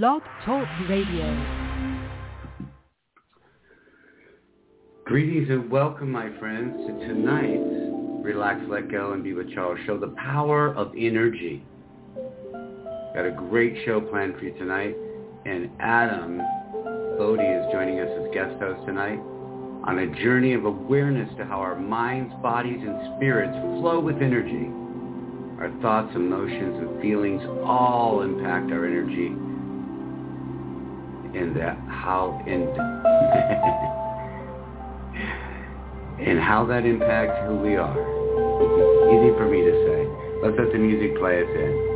Blog Talk Radio. Greetings and welcome, my friends, to tonight's Relax, Let Go, and Be with Charles show, The Power of Energy. Got a great show planned for you tonight, and Adam Bodhi is joining us as guest host tonight on a journey of awareness to how our minds, bodies, and spirits flow with energy. Our thoughts, emotions, and feelings all impact our energy and that how and and how that impacts who we are. Easy for me to say. Let's let the music play us in.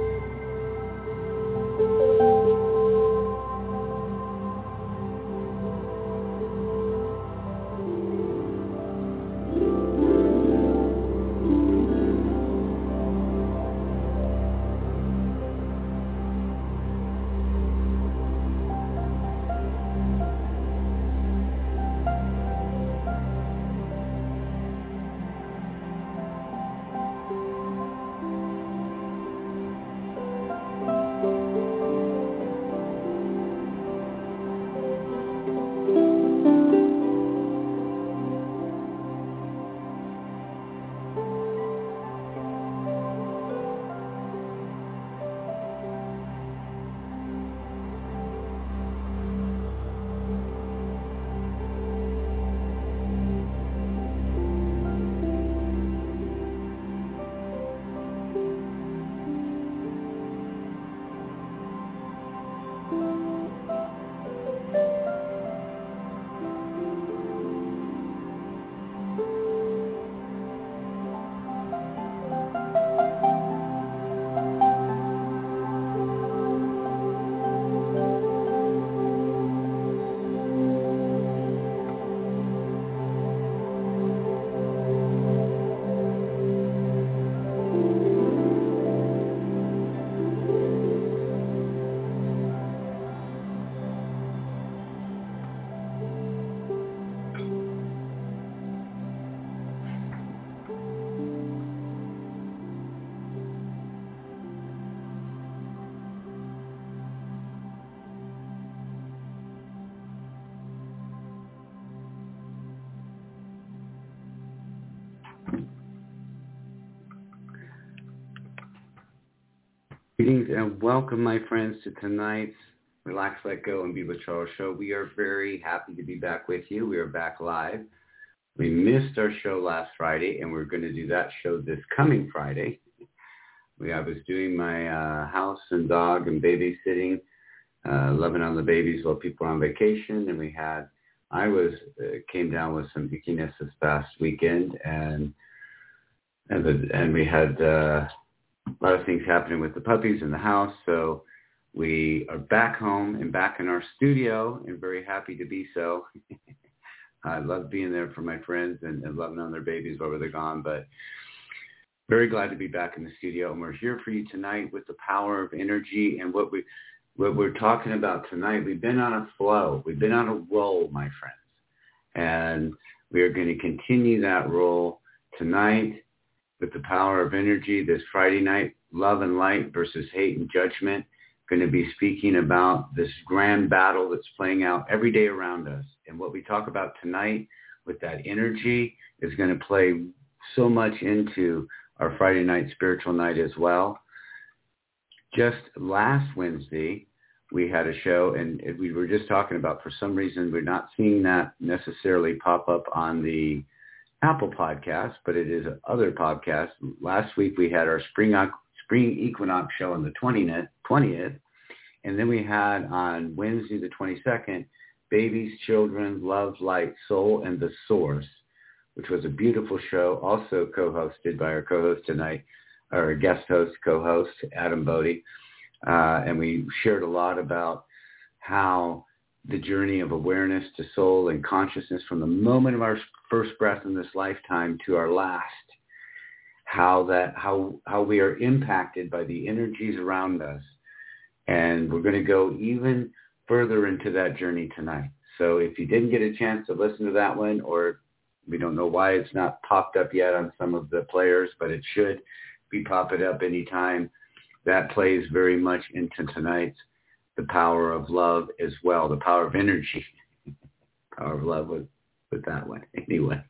Welcome, my friends, to tonight's Relax, Let Go, and Be with Charles show. We are very happy to be back with you. We are back live. We missed our show last Friday, and we're going to do that show this coming Friday. We, I was doing my uh, house and dog and babysitting, uh, loving on the babies while people were on vacation, and we had, I was, uh, came down with some ickiness this past weekend, and and, the, and we had uh, a lot of things happening with the puppies in the house. So we are back home and back in our studio and very happy to be so. I love being there for my friends and, and loving on their babies while they're gone, but very glad to be back in the studio. And we're here for you tonight with the power of energy and what we, what we're talking about tonight. We've been on a flow. We've been on a roll, my friends. And we are going to continue that roll tonight with the power of energy this Friday night, love and light versus hate and judgment. Going to be speaking about this grand battle that's playing out every day around us. And what we talk about tonight with that energy is going to play so much into our Friday night spiritual night as well. Just last Wednesday, we had a show and we were just talking about for some reason we're not seeing that necessarily pop up on the Apple Podcast, but it is other podcasts. Last week we had our spring spring equinox show on the 20th, 20th, and then we had on Wednesday the 22nd, Babies, Children, Love, Light, Soul, and the Source, which was a beautiful show, also co-hosted by our co-host tonight, our guest host, co-host, Adam Bodhi. Uh, and we shared a lot about how the journey of awareness to soul and consciousness from the moment of our first breath in this lifetime to our last how that how how we are impacted by the energies around us and we're going to go even further into that journey tonight so if you didn't get a chance to listen to that one or we don't know why it's not popped up yet on some of the players but it should be popping up anytime that plays very much into tonight's the power of love as well, the power of energy. power of love was put that one Anyway.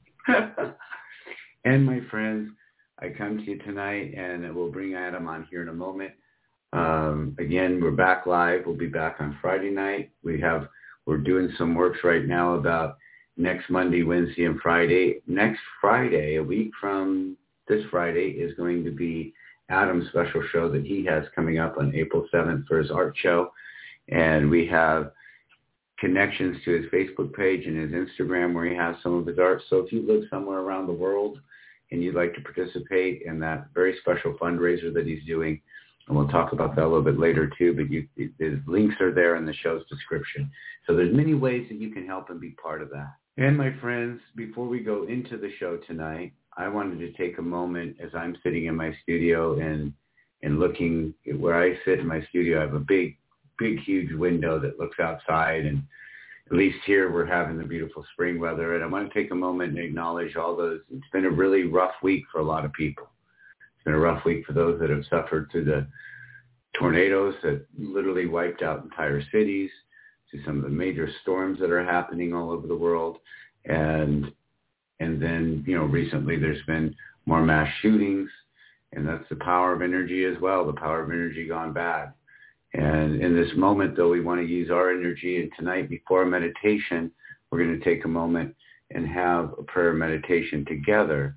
and my friends, I come to you tonight and we'll bring Adam on here in a moment. Um, again, we're back live. We'll be back on Friday night. We have, we're doing some works right now about next Monday, Wednesday, and Friday. Next Friday, a week from this Friday, is going to be Adam's special show that he has coming up on April 7th for his art show. And we have connections to his Facebook page and his Instagram where he has some of his art. So if you live somewhere around the world and you'd like to participate in that very special fundraiser that he's doing, and we'll talk about that a little bit later too, but you, the links are there in the show's description. So there's many ways that you can help and be part of that. And my friends, before we go into the show tonight, I wanted to take a moment as I'm sitting in my studio and and looking where I sit in my studio. I have a big, big, huge window that looks outside, and at least here we're having the beautiful spring weather. And I want to take a moment and acknowledge all those. It's been a really rough week for a lot of people. It's been a rough week for those that have suffered through the tornadoes that literally wiped out entire cities, to some of the major storms that are happening all over the world, and and then, you know, recently there's been more mass shootings, and that's the power of energy as well, the power of energy gone bad. And in this moment, though, we want to use our energy. And tonight, before meditation, we're going to take a moment and have a prayer meditation together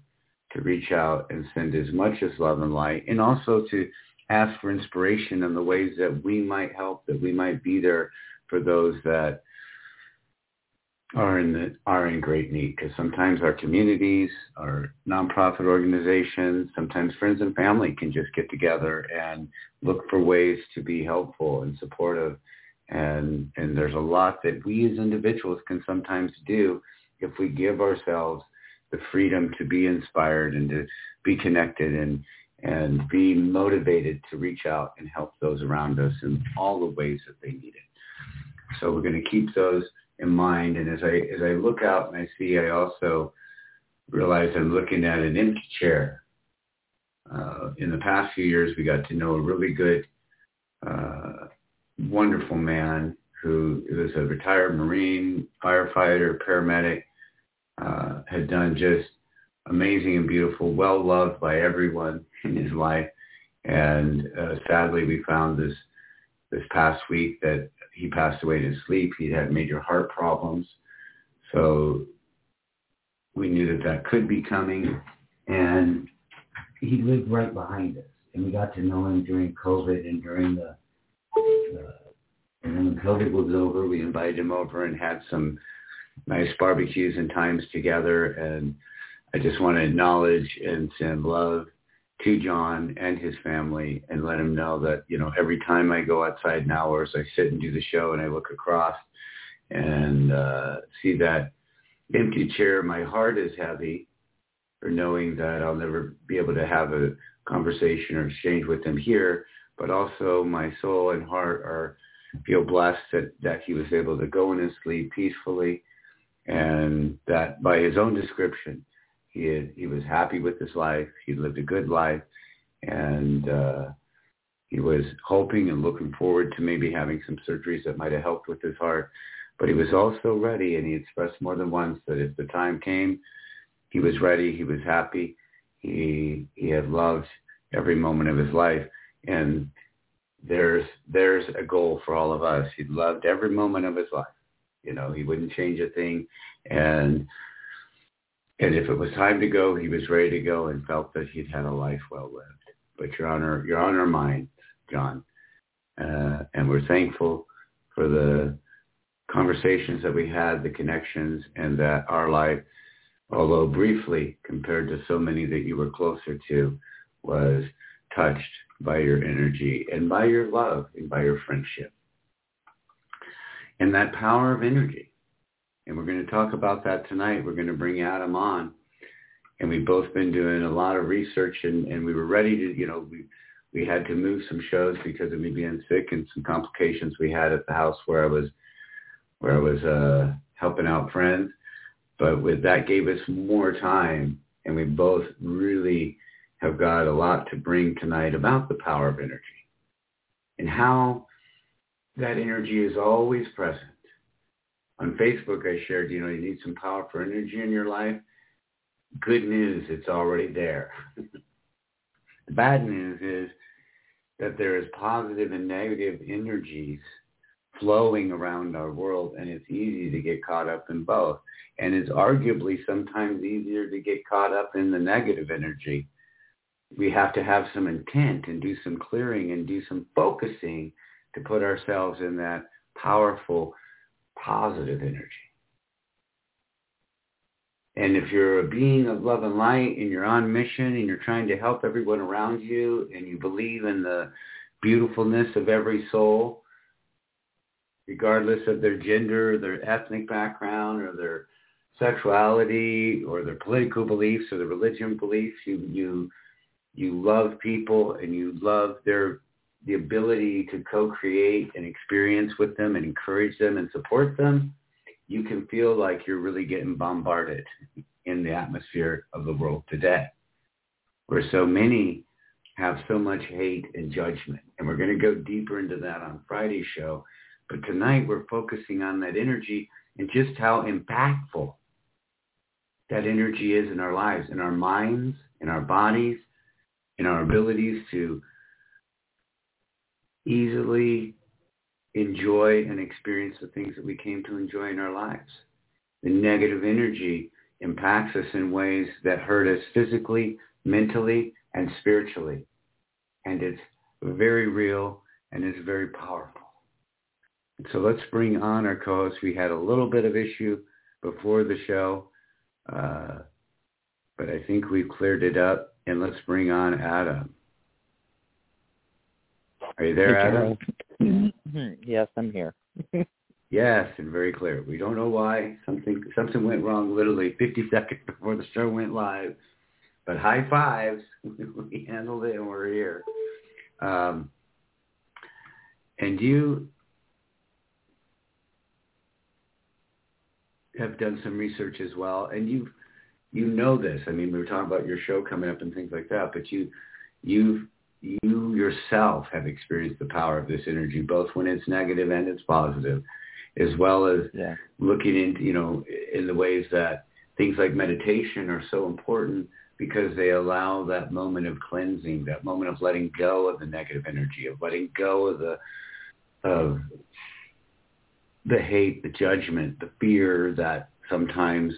to reach out and send as much as love and light, and also to ask for inspiration in the ways that we might help, that we might be there for those that are in the, are in great need because sometimes our communities, our nonprofit organizations, sometimes friends and family can just get together and look for ways to be helpful and supportive. And and there's a lot that we as individuals can sometimes do if we give ourselves the freedom to be inspired and to be connected and and be motivated to reach out and help those around us in all the ways that they need it. So we're going to keep those in mind. And as I as I look out and I see, I also realize I'm looking at an empty chair. Uh, in the past few years, we got to know a really good, uh, wonderful man who was a retired Marine firefighter, paramedic, uh, had done just amazing and beautiful, well loved by everyone in his life. And uh, sadly, we found this this past week that he passed away in his sleep. He had major heart problems. So we knew that that could be coming. And he lived right behind us. And we got to know him during COVID and during the, and then when COVID was over, we invited him over and had some nice barbecues and times together. And I just want to acknowledge and send love to John and his family and let him know that, you know, every time I go outside now or as I sit and do the show and I look across and uh, see that empty chair, my heart is heavy for knowing that I'll never be able to have a conversation or exchange with him here, but also my soul and heart are feel blessed that, that he was able to go in his sleep peacefully and that by his own description, he had, he was happy with his life. He lived a good life, and uh, he was hoping and looking forward to maybe having some surgeries that might have helped with his heart. But he was also ready, and he expressed more than once that if the time came, he was ready. He was happy. He he had loved every moment of his life, and there's there's a goal for all of us. He loved every moment of his life. You know, he wouldn't change a thing, and and if it was time to go, he was ready to go and felt that he'd had a life well lived. But you're on our, you're on our minds, John. Uh, and we're thankful for the conversations that we had, the connections, and that our life, although briefly compared to so many that you were closer to, was touched by your energy and by your love and by your friendship. And that power of energy and we're going to talk about that tonight. We're going to bring Adam on. And we've both been doing a lot of research and, and we were ready to, you know, we, we had to move some shows because of me being sick and some complications we had at the house where I was, where I was uh, helping out friends. But with that gave us more time and we both really have got a lot to bring tonight about the power of energy and how that energy is always present. On Facebook, I shared, you know, you need some powerful energy in your life. Good news, it's already there. the bad news is that there is positive and negative energies flowing around our world, and it's easy to get caught up in both. And it's arguably sometimes easier to get caught up in the negative energy. We have to have some intent and do some clearing and do some focusing to put ourselves in that powerful, positive energy. And if you're a being of love and light and you're on mission and you're trying to help everyone around you and you believe in the beautifulness of every soul, regardless of their gender, their ethnic background, or their sexuality, or their political beliefs, or their religion beliefs. You you you love people and you love their the ability to co-create and experience with them and encourage them and support them. You can feel like you're really getting bombarded in the atmosphere of the world today, where so many have so much hate and judgment. And we're going to go deeper into that on Friday's show but tonight we're focusing on that energy and just how impactful that energy is in our lives, in our minds, in our bodies, in our abilities to easily enjoy and experience the things that we came to enjoy in our lives. The negative energy impacts us in ways that hurt us physically, mentally, and spiritually. And it's very real and it's very powerful. So let's bring on our co-host. We had a little bit of issue before the show, uh, but I think we've cleared it up. And let's bring on Adam. Are you there, Adam? Yes, I'm here. yes, and very clear. We don't know why something something went wrong. Literally 50 seconds before the show went live, but high fives. we handled it, and we're here. Um, and you have done some research as well, and you you know this. I mean, we were talking about your show coming up and things like that, but you you you yourself have experienced the power of this energy, both when it's negative and it's positive, as well as yeah. looking into you know in the ways that things like meditation are so important because they allow that moment of cleansing, that moment of letting go of the negative energy, of letting go of the of the hate, the judgment, the fear that sometimes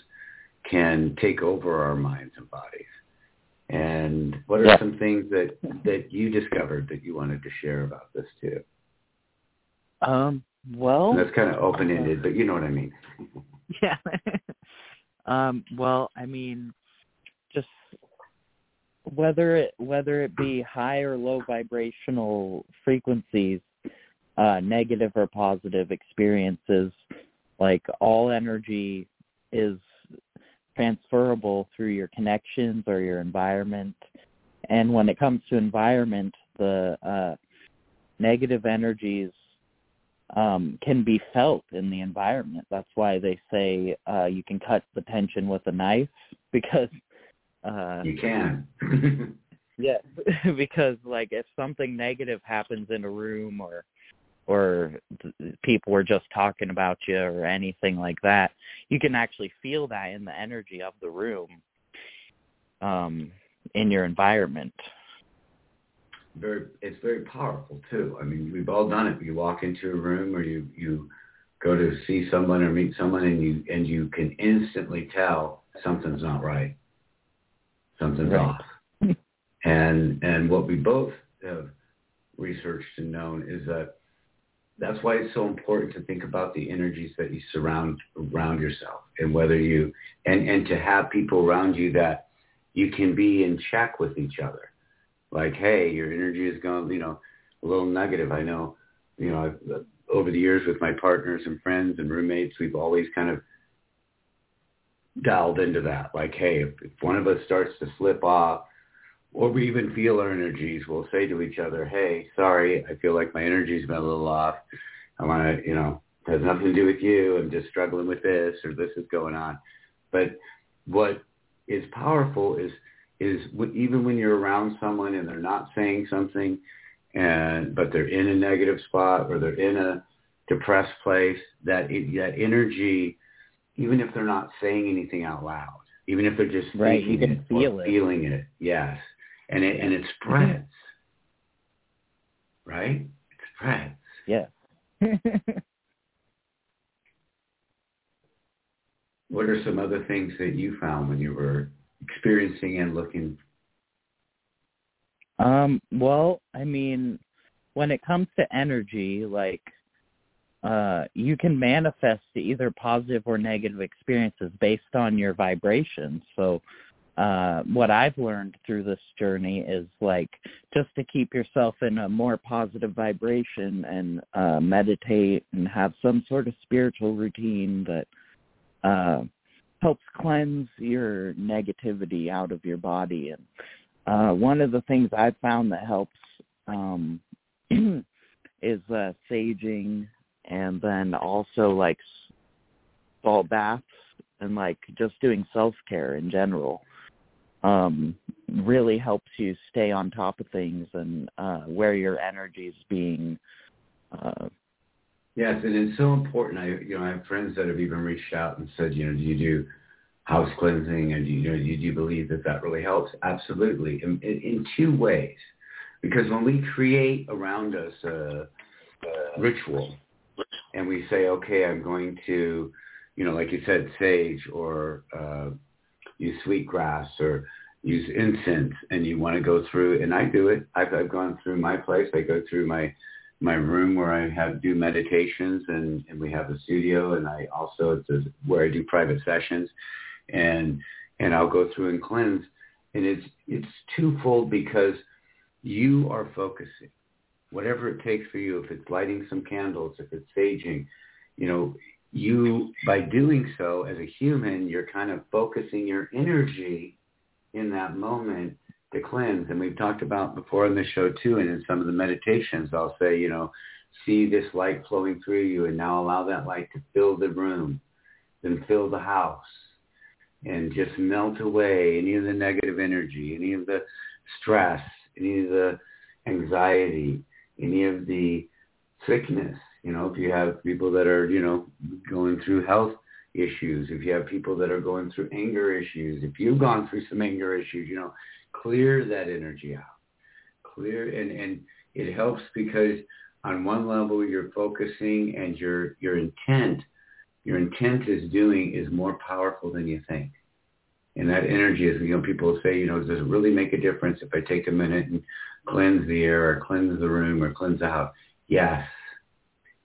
can take over our minds and bodies. And what are yeah. some things that that you discovered that you wanted to share about this too? Um, well, and that's kind of open ended, but you know what I mean. yeah. um, well, I mean, just whether it whether it be high or low vibrational frequencies, uh, negative or positive experiences. Like all energy is transferable through your connections or your environment. And when it comes to environment, the uh, negative energies um, can be felt in the environment. That's why they say uh, you can cut the tension with a knife because uh, you can. yeah, because like if something negative happens in a room or or people were just talking about you or anything like that you can actually feel that in the energy of the room um in your environment. Very it's very powerful too. I mean we've all done it. You walk into a room or you you go to see someone or meet someone and you and you can instantly tell something's not right. Something's right. off. And and what we both have researched and known is that that's why it's so important to think about the energies that you surround around yourself and whether you and and to have people around you that you can be in check with each other. Like hey your energy is going you know a little negative. I know you know I've, uh, over the years with my partners and friends and roommates we've always kind of dialed into that. Like hey if, if one of us starts to slip off or we even feel our energies, we'll say to each other, hey, sorry, I feel like my energy's been a little off. I want to, you know, it has nothing to do with you. I'm just struggling with this or this is going on. But what is powerful is, is even when you're around someone and they're not saying something, and but they're in a negative spot or they're in a depressed place, that that energy, even if they're not saying anything out loud, even if they're just right, you can feel it, feeling it, yes, and it and it spreads, right? It spreads. Yeah. what are some other things that you found when you were experiencing and looking? Um, well, I mean, when it comes to energy, like uh, you can manifest either positive or negative experiences based on your vibration. So uh, what I've learned through this journey is like just to keep yourself in a more positive vibration and uh, meditate and have some sort of spiritual routine that uh, helps cleanse your negativity out of your body. And uh, one of the things I've found that helps um, is uh, saging and then also like salt baths and like just doing self care in general um really helps you stay on top of things and uh where your energy is being uh yes and it's so important. I you know i have friends that have even reached out and said you know do you do house cleansing and you know do you believe that that really helps? Absolutely. In, in, in two ways. Because when we create around us a, a ritual and we say, okay, I'm going to, you know, like you said, sage or uh, use sweetgrass or use incense, and you want to go through, and I do it. I've, I've gone through my place. I go through my my room where I have do meditations, and, and we have a studio, and I also it's where I do private sessions, and and I'll go through and cleanse, and it's it's twofold because you are focusing whatever it takes for you, if it's lighting some candles, if it's saging, you know, you, by doing so as a human, you're kind of focusing your energy in that moment to cleanse. And we've talked about before in the show too, and in some of the meditations, I'll say, you know, see this light flowing through you and now allow that light to fill the room, then fill the house and just melt away any of the negative energy, any of the stress, any of the anxiety, any of the sickness. You know, if you have people that are, you know, going through health issues, if you have people that are going through anger issues, if you've gone through some anger issues, you know, clear that energy out. Clear and, and it helps because on one level you're focusing and your your intent, your intent is doing is more powerful than you think. And that energy is, you know, people say, you know, does it really make a difference if I take a minute and cleanse the air or cleanse the room or cleanse the house? Yes.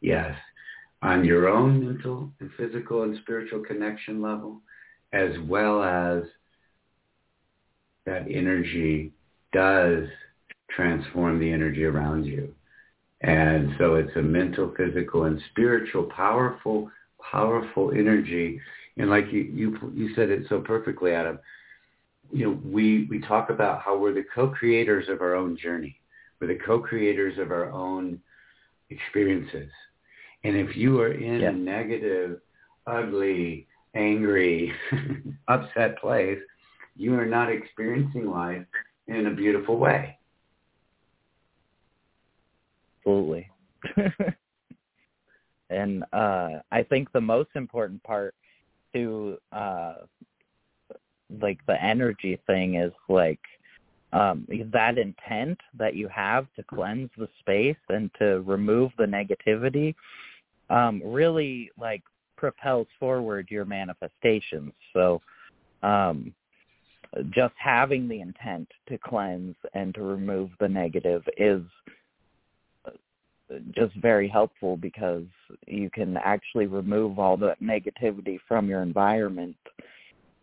Yes. On your own mental and physical and spiritual connection level, as well as that energy does transform the energy around you. And so it's a mental, physical, and spiritual, powerful, powerful energy. And like you, you, you said it so perfectly, Adam, you know, we, we talk about how we're the co-creators of our own journey. We're the co-creators of our own experiences. And if you are in yeah. a negative, ugly, angry, upset place, you are not experiencing life in a beautiful way. Absolutely. and uh, I think the most important part to uh, like the energy thing is like um that intent that you have to cleanse the space and to remove the negativity um really like propels forward your manifestations so um just having the intent to cleanse and to remove the negative is just very helpful because you can actually remove all the negativity from your environment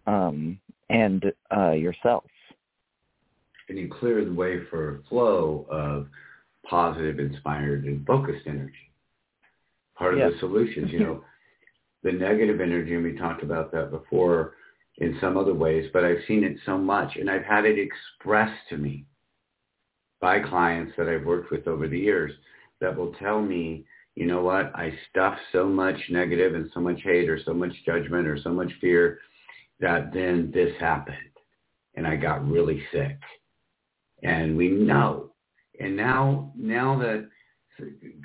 um and uh, yourself. And you clear the way for a flow of positive, inspired, and focused energy. Part of yes. the solutions, you know, the negative energy, and we talked about that before in some other ways, but I've seen it so much, and I've had it expressed to me by clients that I've worked with over the years that will tell me, you know what, I stuffed so much negative and so much hate or so much judgment or so much fear that then this happened and I got really sick. And we know. And now, now that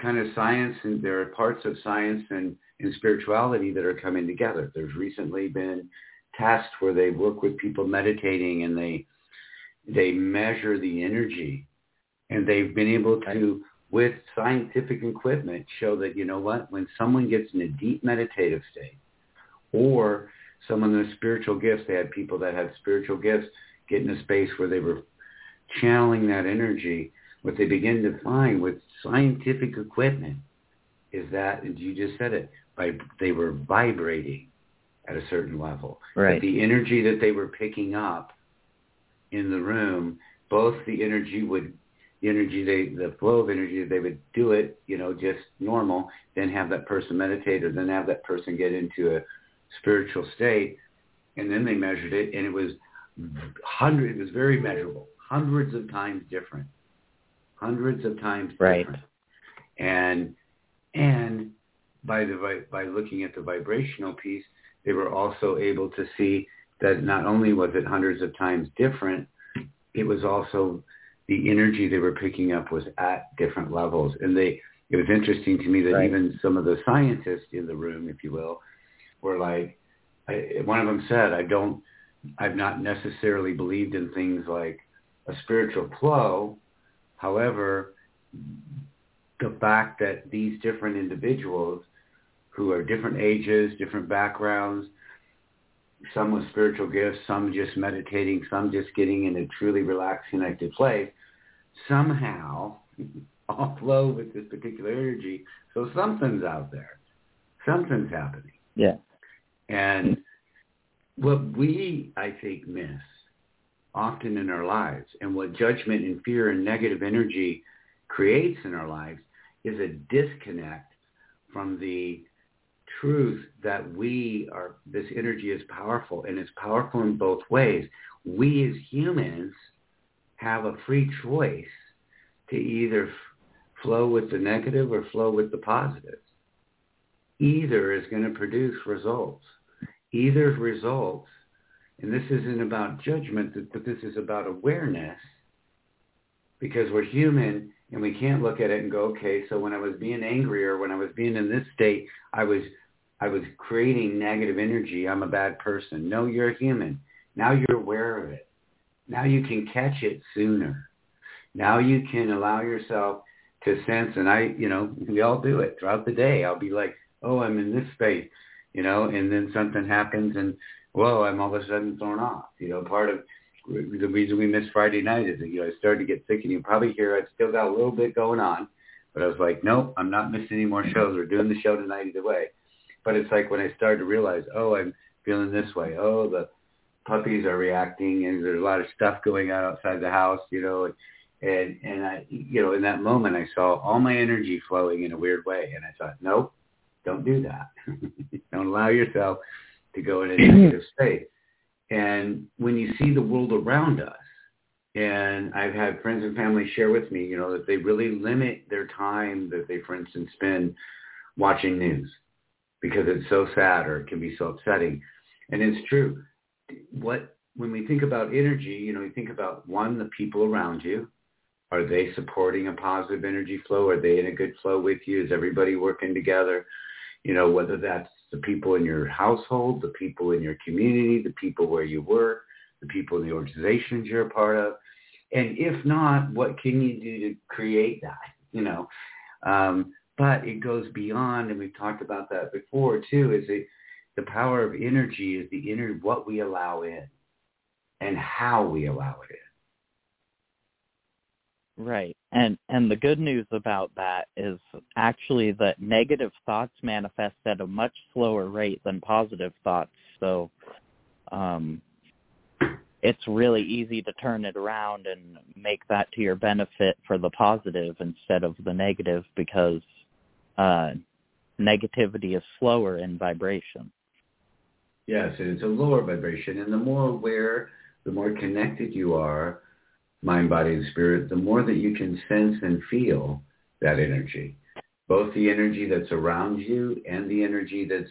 kind of science and there are parts of science and, and spirituality that are coming together. There's recently been tests where they work with people meditating and they they measure the energy and they've been able to with scientific equipment show that you know what when someone gets in a deep meditative state or someone with spiritual gifts they had people that had spiritual gifts get in a space where they were channeling that energy what they begin to find with scientific equipment is that and you just said it by they were vibrating at a certain level. Right. that the energy that they were picking up in the room both the energy would the energy they the flow of energy they would do it you know just normal then have that person meditate or then have that person get into a spiritual state and then they measured it and it was hundred it was very measurable hundreds of times different hundreds of times right different and and by the by looking at the vibrational piece they were also able to see that not only was it hundreds of times different it was also the energy they were picking up was at different levels. And they, it was interesting to me that right. even some of the scientists in the room, if you will, were like, I, one of them said, I don't, I've not necessarily believed in things like a spiritual flow. However, the fact that these different individuals who are different ages, different backgrounds, some with spiritual gifts, some just meditating, some just getting in a truly relaxed, connected place, somehow all flow with this particular energy. So something's out there. Something's happening. Yeah. And what we, I think, miss often in our lives and what judgment and fear and negative energy creates in our lives is a disconnect from the truth that we are, this energy is powerful and it's powerful in both ways. We as humans have a free choice to either flow with the negative or flow with the positive. Either is going to produce results. Either results, and this isn't about judgment, but this is about awareness because we're human and we can't look at it and go, okay, so when I was being angry or when I was being in this state, I was I was creating negative energy. I'm a bad person. No, you're a human. Now you're aware of it. Now you can catch it sooner. Now you can allow yourself to sense, and I, you know, we all do it throughout the day. I'll be like, oh, I'm in this space, you know, and then something happens and, whoa, I'm all of a sudden thrown off. You know, part of the reason we missed Friday night is that, you know, I started to get sick and you probably hear I still got a little bit going on, but I was like, nope, I'm not missing any more shows. We're doing the show tonight either way. But it's like when I started to realize, oh, I'm feeling this way. Oh, the puppies are reacting and there's a lot of stuff going on outside the house, you know, and, and I, you know, in that moment I saw all my energy flowing in a weird way. And I thought, nope, don't do that. don't allow yourself to go in a negative state. And when you see the world around us, and I've had friends and family share with me, you know, that they really limit their time that they, for instance, spend watching news because it's so sad or it can be so upsetting. And it's true what when we think about energy, you know, we think about one, the people around you. Are they supporting a positive energy flow? Are they in a good flow with you? Is everybody working together? You know, whether that's the people in your household, the people in your community, the people where you work, the people in the organizations you're a part of. And if not, what can you do to create that? You know, um, but it goes beyond, and we've talked about that before too. Is it the power of energy is the inner what we allow in and how we allow it in. Right. And and the good news about that is actually that negative thoughts manifest at a much slower rate than positive thoughts. So um it's really easy to turn it around and make that to your benefit for the positive instead of the negative because uh negativity is slower in vibration. Yes, and it's a lower vibration. And the more aware, the more connected you are, mind, body, and spirit, the more that you can sense and feel that energy. Both the energy that's around you and the energy that's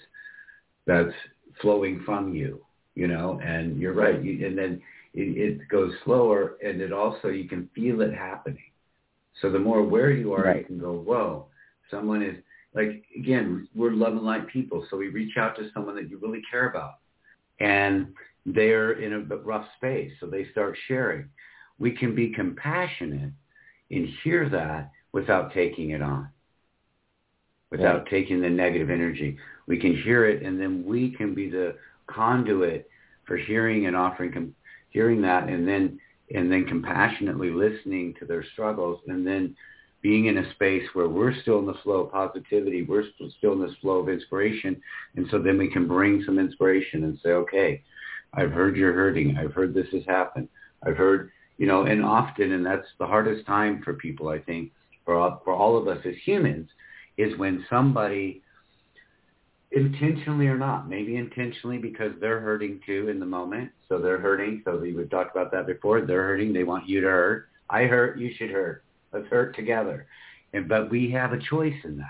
that's flowing from you, you know, and you're right. You, and then it, it goes slower and it also, you can feel it happening. So the more aware you are, Right. you can go, whoa, someone is like again, we're love and light people, so we reach out to someone that you really care about, and they're in a rough space, so they start sharing. We can be compassionate and hear that without taking it on, without Right. taking the negative energy. We can hear it, and then we can be the conduit for hearing and offering, com- hearing that, and then and then compassionately listening to their struggles, and then being in a space where we're still in the flow of positivity, we're still in this flow of inspiration, and so then we can bring some inspiration and say, okay, I've heard you're hurting, I've heard this has happened, I've heard, you know, and often, and that's the hardest time for people, I think, for for all of us as humans, is when somebody intentionally or not, maybe intentionally because they're hurting too in the moment. So they're hurting. So we would talk about that before. They're hurting. They want you to hurt. I hurt. You should hurt. Let's hurt together. And but we have a choice in that.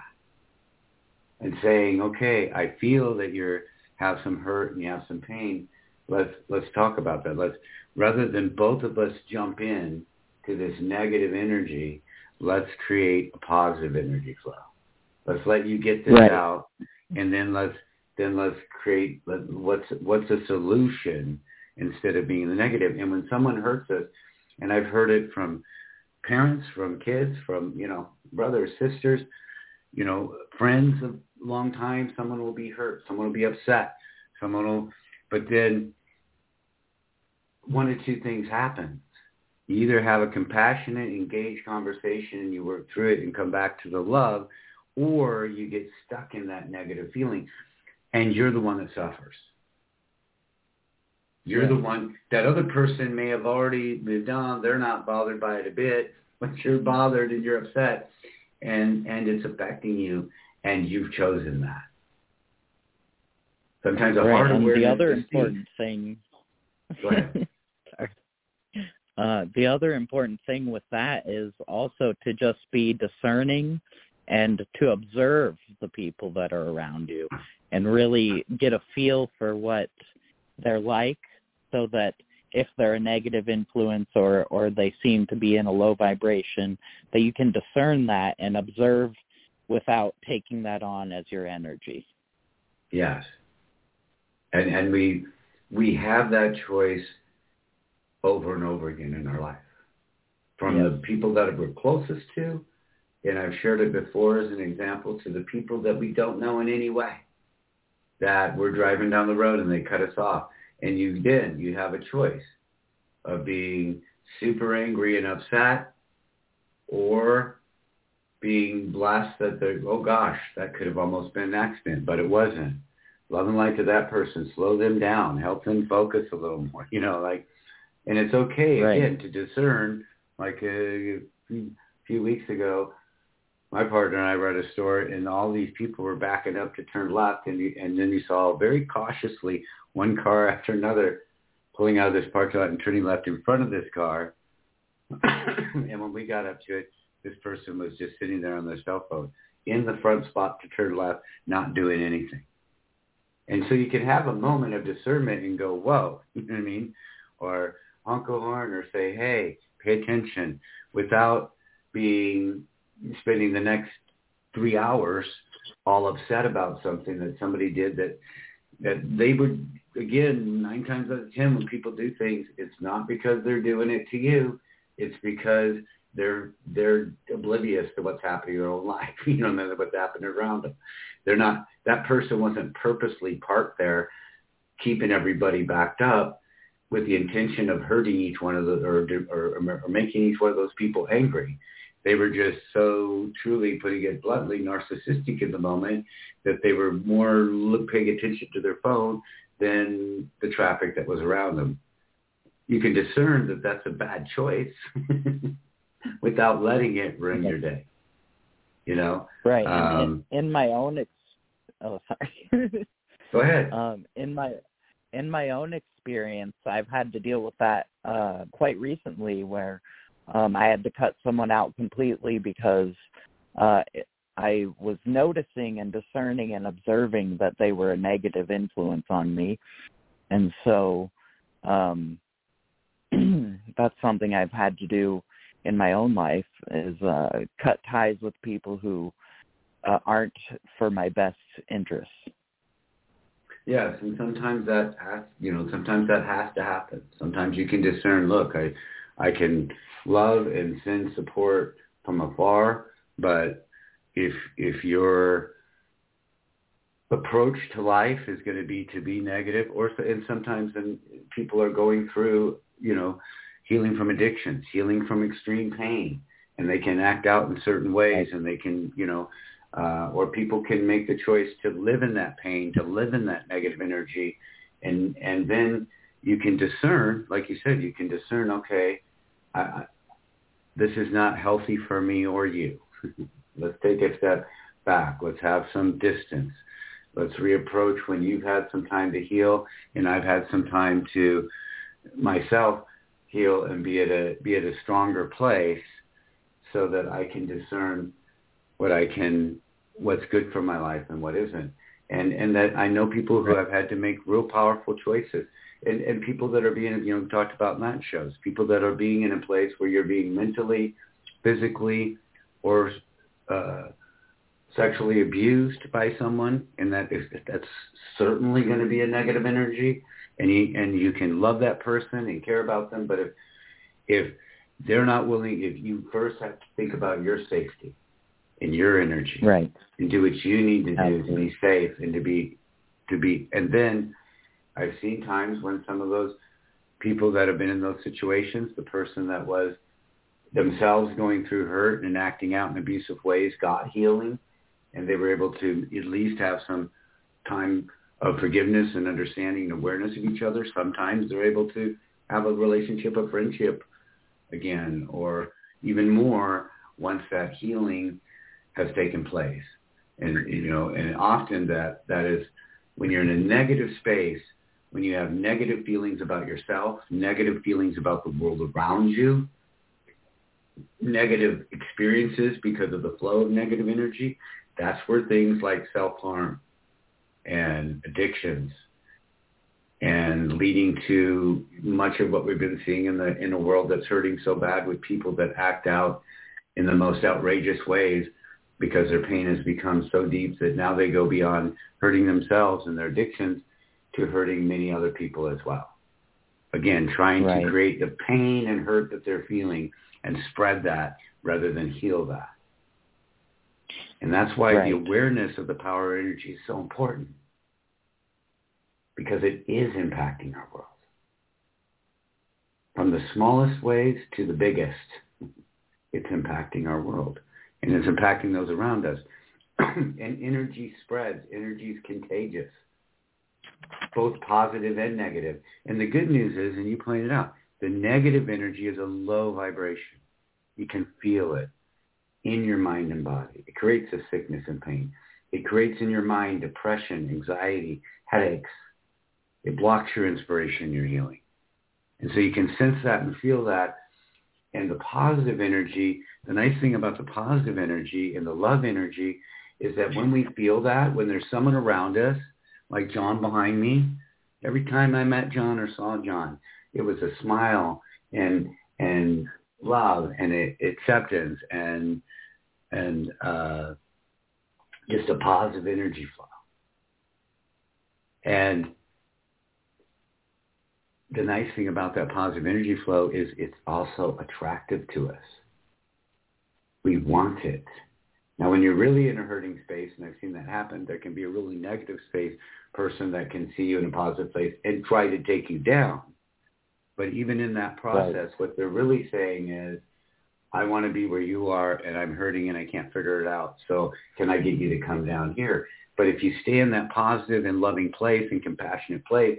And saying, okay, I feel that you're have some hurt and you have some pain. Let's let's talk about that. Let's rather than both of us jump in to this negative energy, let's create a positive energy flow. Let's let you get this Right. out and then let's then let's create let, what's what's a solution instead of being the negative. And when someone hurts us, and I've heard it from parents, from kids, from you know brothers, sisters, you know friends of long time, someone will be hurt, someone will be upset, someone will, but then one or two things happen. You either have a compassionate, engaged conversation and you work through it and come back to the love, or you get stuck in that negative feeling and you're the one that suffers. You're Yeah. the one, that other person may have already moved on. They're not bothered by it a bit, but you're bothered and you're upset and, and it's affecting you and you've chosen that. Sometimes a right. hard And the other important thing Go ahead. Uh, the other important thing with that is also to just be discerning and to observe the people that are around you and really get a feel for what they're like so that if they're a negative influence or, or they seem to be in a low vibration, that you can discern that and observe without taking that on as your energy. Yes. And and we we have that choice over and over again in our life. From Yes. the people that we're closest to, and I've shared it before as an example, to the people that we don't know in any way. That we're driving down the road and they cut us off. And you then you have a choice of being super angry and upset or being blessed that the oh gosh, that could have almost been an accident, but it wasn't love and light to that person, slow them down, help them focus a little more, you know, like, and it's okay Right. again to discern. Like uh, a few weeks ago, my partner and I were at a store, and all these people were backing up to turn left, and you, and then you saw very cautiously one car after another pulling out of this parking lot and turning left in front of this car. and when we got up to it, this person was just sitting there on their cell phone in the front spot to turn left, not doing anything. And so you can have a moment of discernment and go, whoa, you know what I mean? Or honk a horn or say, hey, pay attention without being, spending the next three hours all upset about something that somebody did that, that they would, again, nine times out of ten when people do things, it's not because they're doing it to you. It's because they're they're oblivious to what's happening in their own life, you know, and what's happening around them. They're not that person wasn't purposely parked there, keeping everybody backed up with the intention of hurting each one of the or or, or making each one of those people angry. They were just so truly, putting it bluntly, narcissistic in the moment that they were more look, paying attention to their phone than the traffic that was around them. You can discern that that's a bad choice without letting it ruin your day. You know? Right. And Um, in, in my own ex- oh sorry. Go ahead. um in my in my own experience I've had to deal with that uh quite recently where um I had to cut someone out completely because uh it, I was noticing and discerning and observing that they were a negative influence on me. And so um that's something I've had to do in my own life is uh, cut ties with people who uh, aren't for my best interests. Yes, and sometimes that has, you know, sometimes that has to happen. Sometimes you can discern, look, I, I can love and send support from afar, but if if your approach to life is going to be to be negative, or and sometimes then people are going through, you know, healing from addictions, healing from extreme pain, and they can act out in certain ways, and they can, you know, uh, or people can make the choice to live in that pain, to live in that negative energy, and and then you can discern, like you said, you can discern. Okay, I, this is not healthy for me or you. Let's take a step back. Let's have some distance. Let's reapproach when you've had some time to heal, and I've had some time to myself heal and be at a be at a stronger place, so that I can discern what I can, what's good for my life and what isn't. And, and that I know people who have had to make real powerful choices. And, and people that are being, you know, talked about in that shows, people that are being in a place where you're being mentally, physically, or uh, sexually abused by someone, and that is that's certainly going to be a negative energy, and you and you can love that person and care about them, but if if they're not willing, if you first have to think about your safety, and your energy right and do what you need to do Absolutely. to be safe and to be to be and then I've seen times when some of those people that have been in those situations, the person that was themselves going through hurt and acting out in abusive ways got healing and they were able to at least have some time of forgiveness and understanding and awareness of each other. Sometimes they're able to have a relationship, a friendship again, or even more once that healing has taken place. And you know, and often that that is when you're in a negative space, when you have negative feelings about yourself, negative feelings about the world around you, negative experiences because of the flow of negative energy, that's where things like self-harm and addictions and leading to much of what we've been seeing in the in a world that's hurting so bad with people that act out in the most outrageous ways because their pain has become so deep that now they go beyond hurting themselves and their addictions to hurting many other people as well. Again, trying Right. to create the pain and hurt that they're feeling and spread that rather than heal that. And that's why Right. the awareness of the power of energy is so important because it is impacting our world. From the smallest ways to the biggest, it's impacting our world and it's impacting those around us. and energy spreads. Energy is contagious, both positive and negative. And the good news is, and you pointed out, the negative energy is a low vibration. You can feel it in your mind and body. It creates a sickness and pain. It creates in your mind depression, anxiety, headaches. It blocks your inspiration, your healing. And so you can sense that and feel that. And the positive energy, the nice thing about the positive energy and the love energy is that when we feel that, when there's someone around us, like John behind me, every time I met John or saw John, it was a smile and and love and acceptance and and uh, just a positive energy flow. And the nice thing about that positive energy flow is it's also attractive to us. We want it. Now, when you're really in a hurting space, and I've seen that happen, there can be a really negative space person that can see you in a positive place and try to take you down. But even in that process, what they're really saying is, I want to be where you are and I'm hurting and I can't figure it out. So can I get you to come down here? But if you stay in that positive and loving place and compassionate place,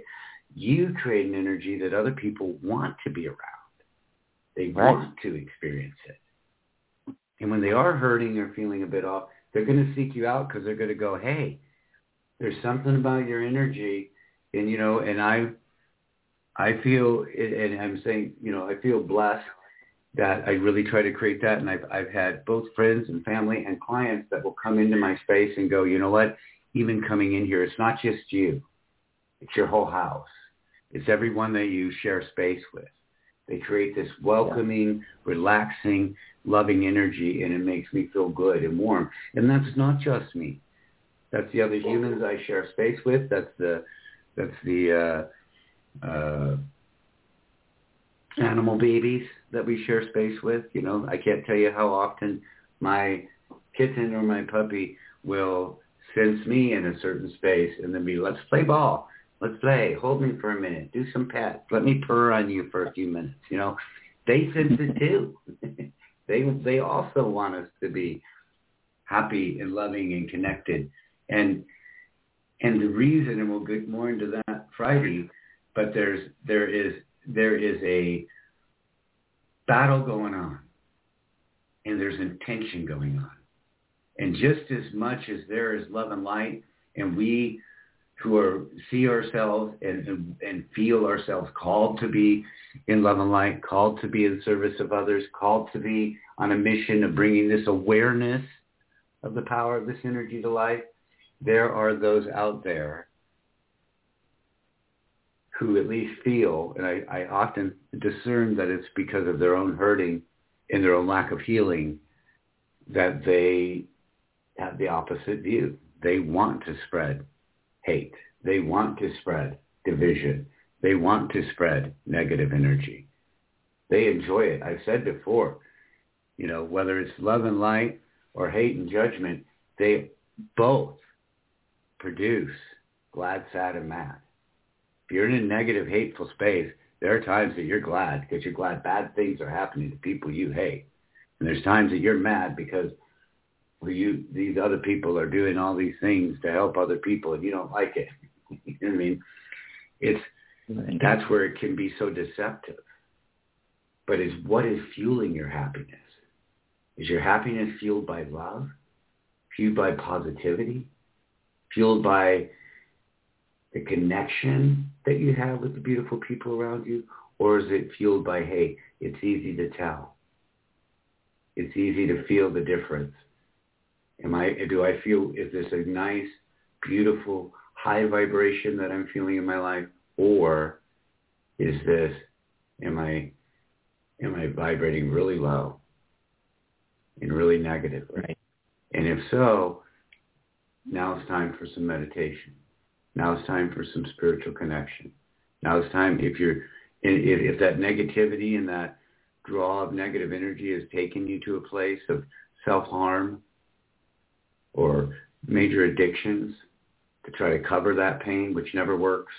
you create an energy that other people want to be around. They Right. want to experience it. And when they are hurting or feeling a bit off, they're going to seek you out because they're going to go, hey, there's something about your energy. And, you know, and I, I feel, and I'm saying, you know, I feel blessed that I really try to create that. And I've, I've had both friends and family and clients that will come into my space and go, you know what, even coming in here, it's not just you. It's your whole house. It's everyone that you share space with. They create this welcoming, relaxing, loving energy, and it makes me feel good and warm. And that's not just me. That's the other humans I share space with. That's the that's the uh, uh, animal babies that we share space with. You know, I can't tell you how often my kitten or my puppy will sense me in a certain space and then be, let's play ball. Let's play. Hold me for a minute. Do some pets. Let me purr on you for a few minutes. You know, they sense it too. they they also want us to be happy and loving and connected. And and the reason, and we'll get more into that Friday, but there's there is there is a battle going on, and there's intention going on, and just as much as there is love and light, and we who are see ourselves and, and, and feel ourselves called to be in love and light, called to be in service of others, called to be on a mission of bringing this awareness of the power of this energy to life, there are those out there who at least feel, and I, I often discern that it's because of their own hurting and their own lack of healing, that they have the opposite view. They want to spread hate. They want to spread division. They want to spread negative energy. They enjoy it. I've said before, you know, whether it's love and light or hate and judgment, they both produce glad, sad, and mad. If you're in a negative, hateful space, there are times that you're glad because you're glad bad things are happening to people you hate. And there's times that you're mad because well, you these other people are doing all these things to help other people and you don't like it. you know what I mean? It's that's where it can be so deceptive. But is what is fueling your happiness? Is your happiness fueled by love? Fueled by positivity? Fueled by the connection that you have with the beautiful people around you? Or is it fueled by, hey, it's easy to tell. It's easy to feel the difference. Am I, do I feel, is this a nice, beautiful, high vibration that I'm feeling in my life? Or is this, am I, am I vibrating really low and really negative? Right. And if so, now it's time for some meditation. Now it's time for some spiritual connection. Now it's time, if you're, if, if that negativity and that draw of negative energy has taken you to a place of self-harm, or major addictions to try to cover that pain, which never works.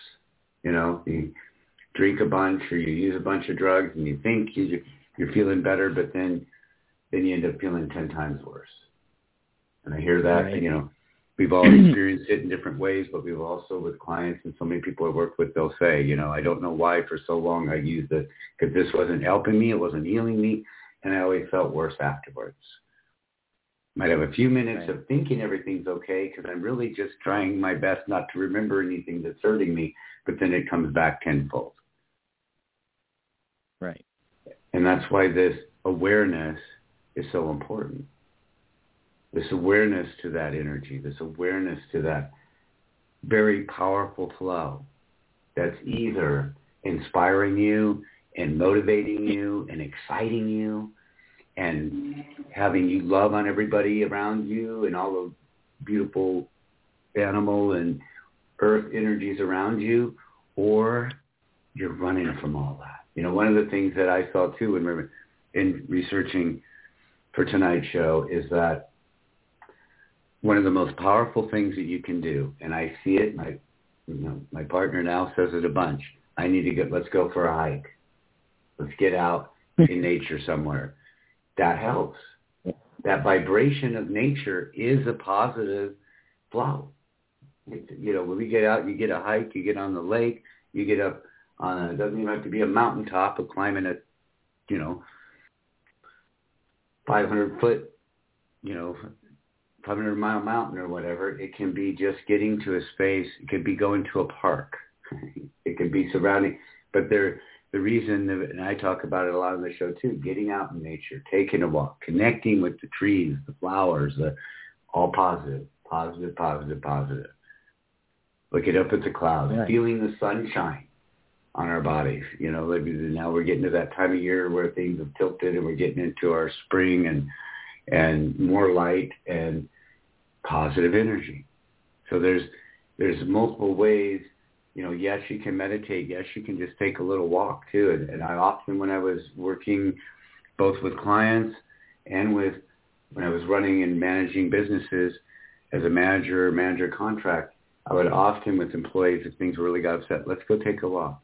You know, you drink a bunch or you use a bunch of drugs and you think you, you're feeling better, but then then you end up feeling ten times worse. And I hear that, right. you know, we've all experienced it in different ways, but we've also with clients and so many people I work with, they'll say, you know, I don't know why for so long I used it because this wasn't helping me, it wasn't healing me, and I always felt worse afterwards might have a few minutes right. of thinking everything's okay because I'm really just trying my best not to remember anything that's hurting me, but then it comes back tenfold. Right. And that's why this awareness is so important. This awareness to that energy, this awareness to that very powerful flow that's either inspiring you and motivating you and exciting you and having you love on everybody around you and all the beautiful animal and earth energies around you, or you're running from all that. You know, one of the things that I saw too in, in researching for tonight's show is that one of the most powerful things that you can do, and I see it, my you know, my partner now says it a bunch. I need to get let's go for a hike. Let's get out in nature somewhere that helps. That vibration of nature is a positive flow. You know, when we get out, you get a hike, you get on the lake, you get up on a, it doesn't even have to be a mountaintop of climbing a, you know, 500 foot, you know, 500 mile mountain or whatever. It can be just getting to a space. It could be going to a park. it could be surrounding, but there, the reason, and I talk about it a lot on the show too, getting out in nature, taking a walk, connecting with the trees, the flowers, the, all positive, positive, positive, positive. Looking up at the clouds, feeling the sunshine, on our bodies. You know, now we're getting to that time of year where things have tilted and we're getting into our spring and and more light and positive energy. So there's there's multiple ways. You know, yes, you can meditate. Yes, you can just take a little walk too. And, and I often, when I was working both with clients and with when I was running and managing businesses as a manager, manager contract, I would often with employees if things really got upset, let's go take a walk.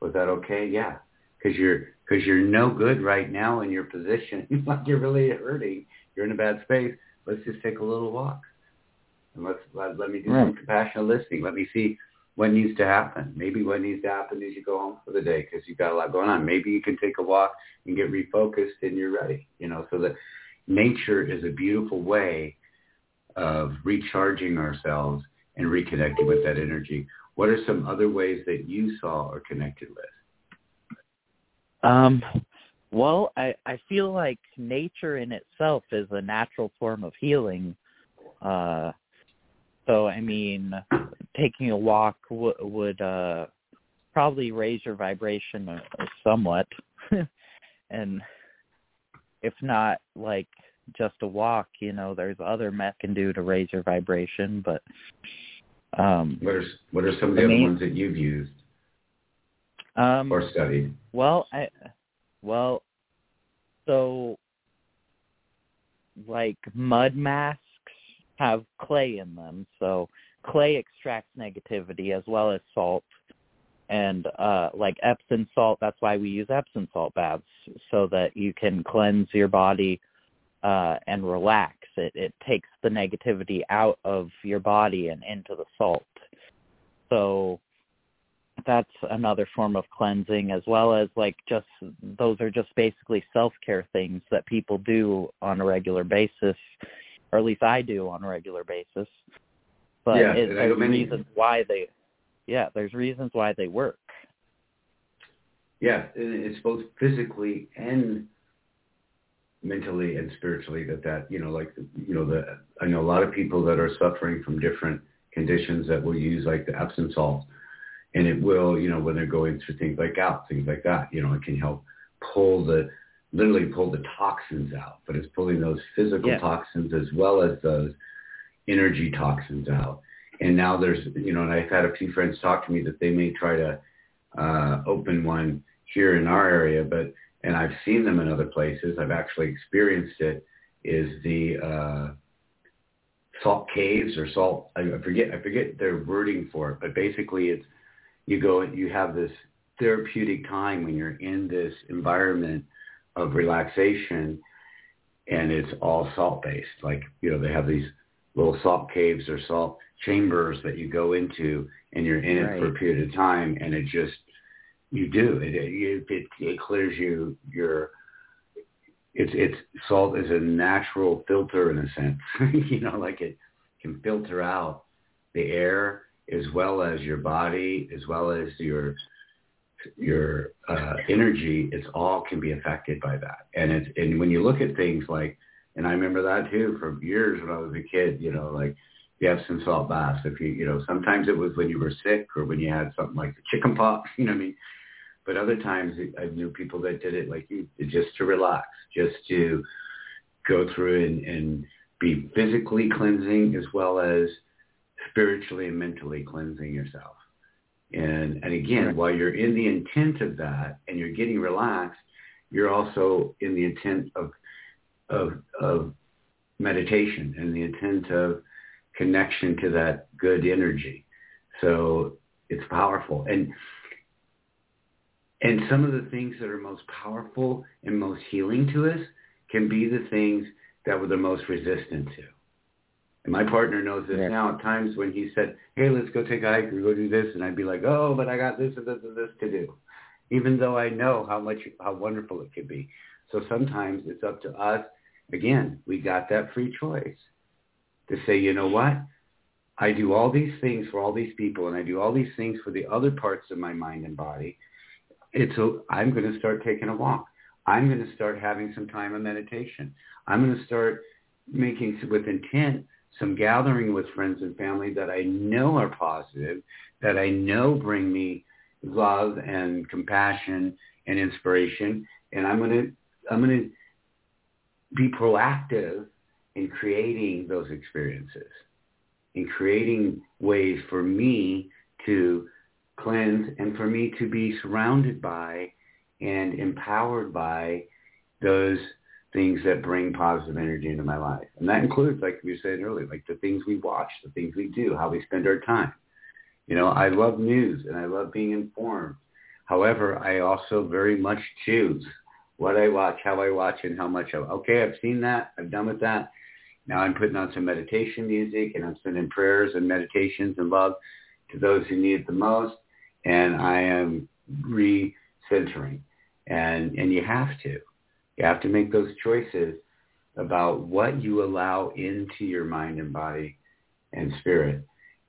Was that okay? Yeah, because you're because you're no good right now in your position. like you're really hurting. You're in a bad space. Let's just take a little walk and let's let, let me do right. some compassionate listening. Let me see what needs to happen. Maybe what needs to happen is you go home for the day because you've got a lot going on. Maybe you can take a walk and get refocused and you're ready. You know, so that nature is a beautiful way of recharging ourselves and reconnecting with that energy. What are some other ways that you saw or connected with? Um, well, I, I feel like nature in itself is a natural form of healing. Uh, so I mean, taking a walk w- would uh, probably raise your vibration somewhat, and if not like just a walk, you know, there's other meth can do to raise your vibration. But um, what are what are some of the, the other ones that you've used um, or studied? Well, I well, so like mud masks have clay in them. So clay extracts negativity as well as salt. And uh, like Epsom salt, that's why we use Epsom salt baths so that you can cleanse your body uh, and relax. It, it takes the negativity out of your body and into the salt. So that's another form of cleansing as well as like just those are just basically self-care things that people do on a regular basis or at least I do on a regular basis. But yeah, it, there's many... reasons why they, yeah, there's reasons why they work. Yeah, it's both physically and mentally and spiritually that that you know like you know the I know a lot of people that are suffering from different conditions that will use like the Epsom salt and it will you know when they're going through things like gout things like that you know it can help pull the literally pull the toxins out, but it's pulling those physical yeah. toxins as well as those energy toxins out. And now there's, you know, and I've had a few friends talk to me that they may try to uh, open one here in our area, but, and I've seen them in other places. I've actually experienced it is the uh, salt caves or salt, I forget, I forget their wording for it, but basically it's, you go, you have this therapeutic time when you're in this environment of relaxation and it's all salt based. Like, you know, they have these little salt caves or salt chambers that you go into and you're in right. it for a period of time and it just, you do, it, it, it, it clears you, your, it's, it's salt is a natural filter in a sense, you know, like it can filter out the air as well as your body, as well as your your uh, energy, it's all can be affected by that. And it's and when you look at things like, and I remember that too from years when I was a kid. You know, like the Epsom salt baths. If you you know, sometimes it was when you were sick or when you had something like the chicken pox. You know what I mean? But other times I knew people that did it like you, just to relax, just to go through and, and be physically cleansing as well as spiritually and mentally cleansing yourself. And, and again, right. while you're in the intent of that and you're getting relaxed, you're also in the intent of, of, of meditation and the intent of connection to that good energy. So it's powerful. And, and some of the things that are most powerful and most healing to us can be the things that we're the most resistant to. And my partner knows this yeah. now. At times when he said, "Hey, let's go take a hike or go do this," and I'd be like, "Oh, but I got this and this and this to do," even though I know how much how wonderful it could be. So sometimes it's up to us. Again, we got that free choice to say, you know what? I do all these things for all these people, and I do all these things for the other parts of my mind and body. It's a, I'm going to start taking a walk. I'm going to start having some time of meditation. I'm going to start making with intent some gathering with friends and family that I know are positive, that I know bring me love and compassion and inspiration. And I'm going to, I'm going to be proactive in creating those experiences, in creating ways for me to cleanse and for me to be surrounded by and empowered by those things that bring positive energy into my life. And that includes, like we said earlier, like the things we watch, the things we do, how we spend our time. You know, I love news and I love being informed. However, I also very much choose what I watch, how I watch, and how much I, okay, I've seen that. I'm done with that. Now I'm putting on some meditation music and I'm sending prayers and meditations and love to those who need it the most. And I am recentering. And, and you have to. You have to make those choices about what you allow into your mind and body and spirit.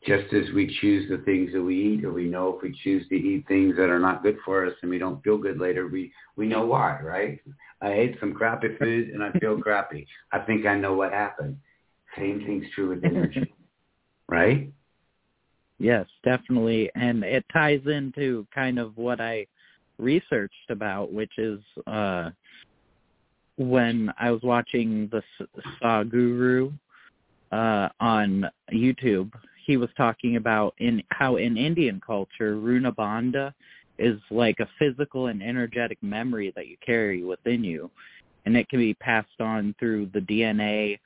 Just as we choose the things that we eat, or we know if we choose to eat things that are not good for us and we don't feel good later, we, we know why, right? I ate some crappy food and I feel crappy. I think I know what happened. Same thing's true with energy, right? Yes, definitely. And it ties into kind of what I researched about, which is uh, when I was watching the Sadhguru uh, on YouTube, he was talking about in how in Indian culture, Runa Bandha is like a physical and energetic memory that you carry within you, and it can be passed on through the DNA,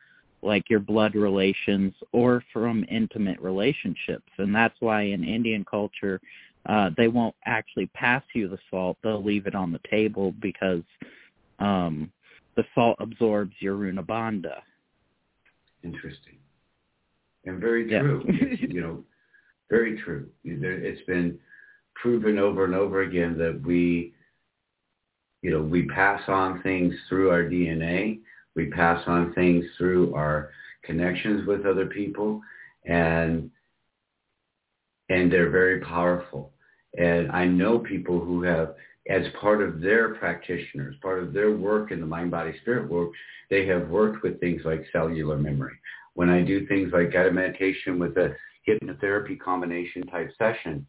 like your blood relations, or from intimate relationships. And that's why in Indian culture, uh, they won't actually pass you the salt; they'll leave it on the table because um, the salt absorbs your runabanda. Interesting. And very true. Yeah. you know, very true. It's been proven over and over again that we, you know, we pass on things through our DNA. We pass on things through our connections with other people, and and they're very powerful. And I know people who have as part of their practitioners, part of their work in the mind, body, spirit work, they have worked with things like cellular memory. When I do things like guided meditation with a hypnotherapy combination type session,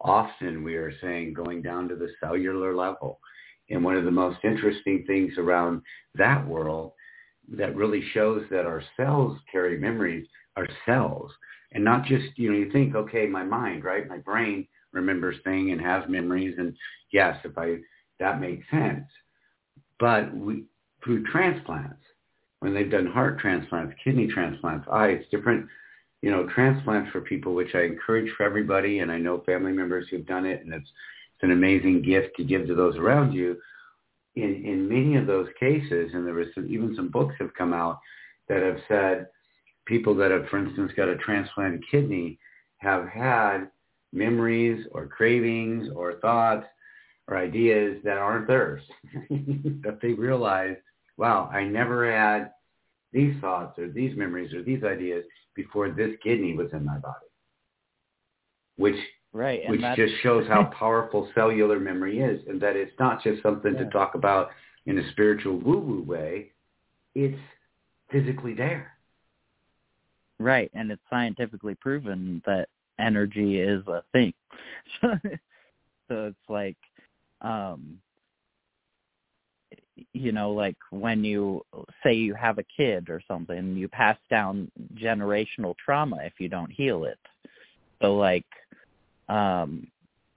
often we are saying going down to the cellular level. And one of the most interesting things around that world that really shows that our cells carry memories are cells. And not just, you know, you think, okay, my mind, right? My brain remembers things and has memories. And yes, if I, that makes sense. But we, through transplants, when they've done heart transplants, kidney transplants, eyes, different, you know, transplants for people, which I encourage for everybody. And I know family members who've done it and it's, it's an amazing gift to give to those around you. In, in many of those cases, and there was some, even some books have come out that have said people that have, for instance, got a transplanted kidney have had memories or cravings or thoughts or ideas that aren't theirs. that they realize, wow, I never had these thoughts or these memories or these ideas before this kidney was in my body. Which right, which just shows how powerful cellular memory is and that it's not just something yeah. to talk about in a spiritual woo-woo way. It's physically there. Right, and it's scientifically proven that energy is a thing. so it's like um you know like when you say you have a kid or something you pass down generational trauma if you don't heal it so like um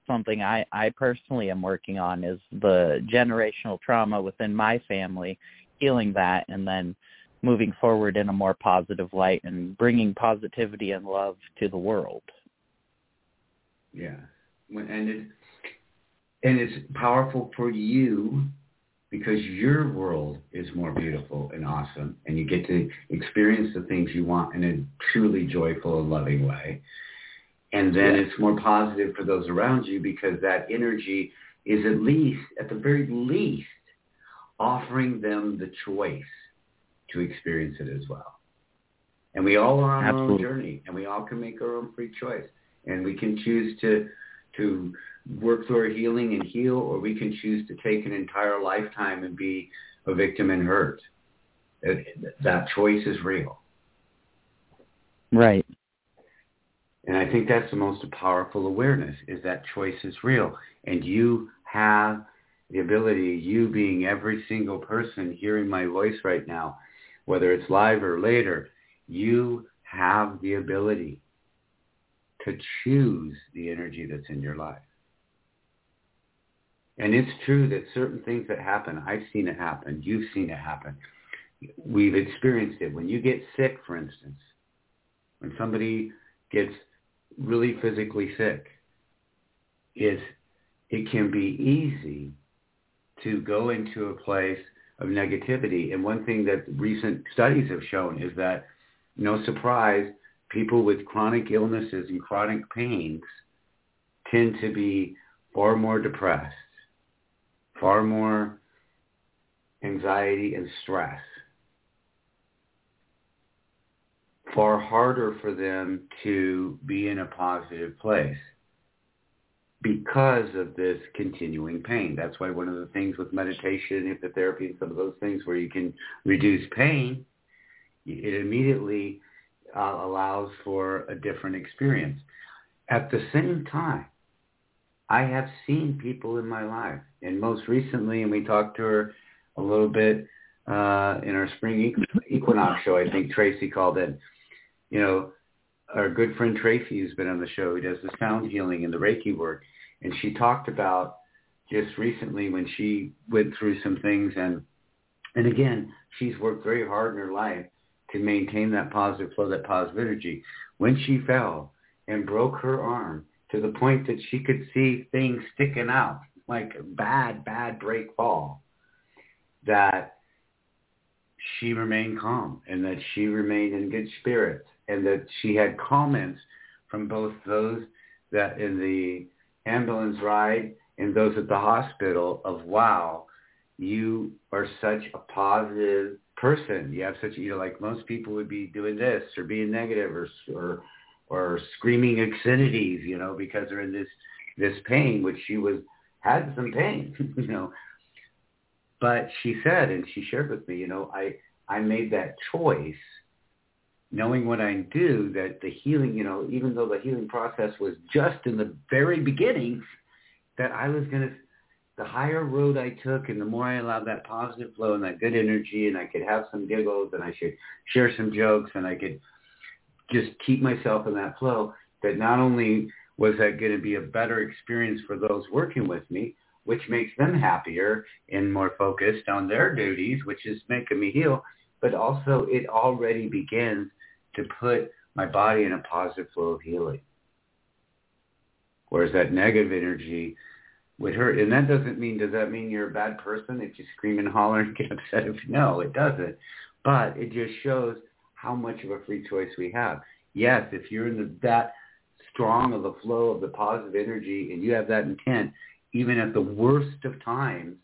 something i i personally am working on is the generational trauma within my family healing that and then moving forward in a more positive light and bringing positivity and love to the world yeah, and it and it's powerful for you because your world is more beautiful and awesome, and you get to experience the things you want in a truly joyful and loving way. And then yeah. it's more positive for those around you because that energy is at least, at the very least, offering them the choice to experience it as well. And we all are on Absolutely. our own journey, and we all can make our own free choice and we can choose to to work through our healing and heal, or we can choose to take an entire lifetime and be a victim and hurt. That choice is real. Right. And I think that's the most powerful awareness is that choice is real. And you have the ability, you being every single person hearing my voice right now, whether it's live or later, you have the ability to choose the energy that's in your life. And it's true that certain things that happen, I've seen it happen, you've seen it happen. We've experienced it. When you get sick, for instance, when somebody gets really physically sick, it's, it can be easy to go into a place of negativity. And one thing that recent studies have shown is that, no surprise, people with chronic illnesses and chronic pains tend to be far more depressed, far more anxiety and stress, far harder for them to be in a positive place because of this continuing pain. That's why one of the things with meditation, hypnotherapy, and some of those things where you can reduce pain, it immediately uh, allows for a different experience. At the same time, I have seen people in my life, and most recently, and we talked to her a little bit uh, in our spring equinox show. I think Tracy called it. You know, our good friend Tracy, who's been on the show, he does the sound healing and the Reiki work, and she talked about just recently when she went through some things, and and again, she's worked very hard in her life to maintain that positive flow, that positive energy. When she fell and broke her arm to the point that she could see things sticking out, like bad, bad break fall, that she remained calm and that she remained in good spirits and that she had comments from both those that in the ambulance ride and those at the hospital of, wow, you are such a positive person. You have such, you know, like most people would be doing this or being negative or or or screaming obscenities, you know, because they're in this this pain, which she was had some pain, you know. But she said, and she shared with me, you know, I I made that choice, knowing what I do, that the healing, you know, even though the healing process was just in the very beginning, that I was going to the higher road I took and the more I allowed that positive flow and that good energy and I could have some giggles and I should share some jokes and I could just keep myself in that flow, that not only was that going to be a better experience for those working with me, which makes them happier and more focused on their duties, which is making me heal, but also it already begins to put my body in a positive flow of healing. Whereas that negative energy would hurt. And that doesn't mean, does that mean you're a bad person if you scream and holler and get upset? If, no, it doesn't. But it just shows how much of a free choice we have. Yes, if you're in the, that strong of the flow of the positive energy and you have that intent, even at the worst of times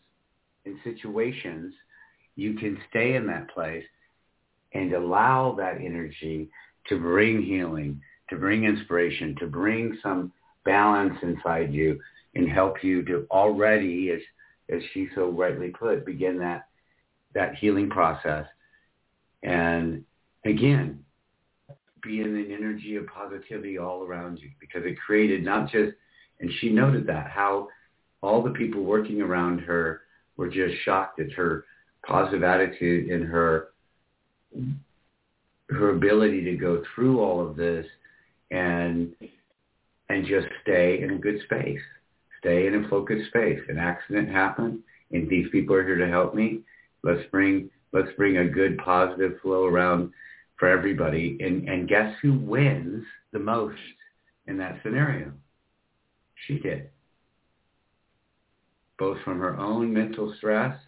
and situations, you can stay in that place and allow that energy to bring healing, to bring inspiration, to bring some balance inside you and help you to already, as as she so rightly put, begin that that healing process. And again, be in the energy of positivity all around you because it created not just, and she noted that, how all the people working around her were just shocked at her positive attitude and her her ability to go through all of this and and just stay in a good space stay in a focused space. An accident happened, and these people are here to help me. Let's bring let's bring a good positive flow around for everybody. And and guess who wins the most in that scenario? She did. Both from her own mental stress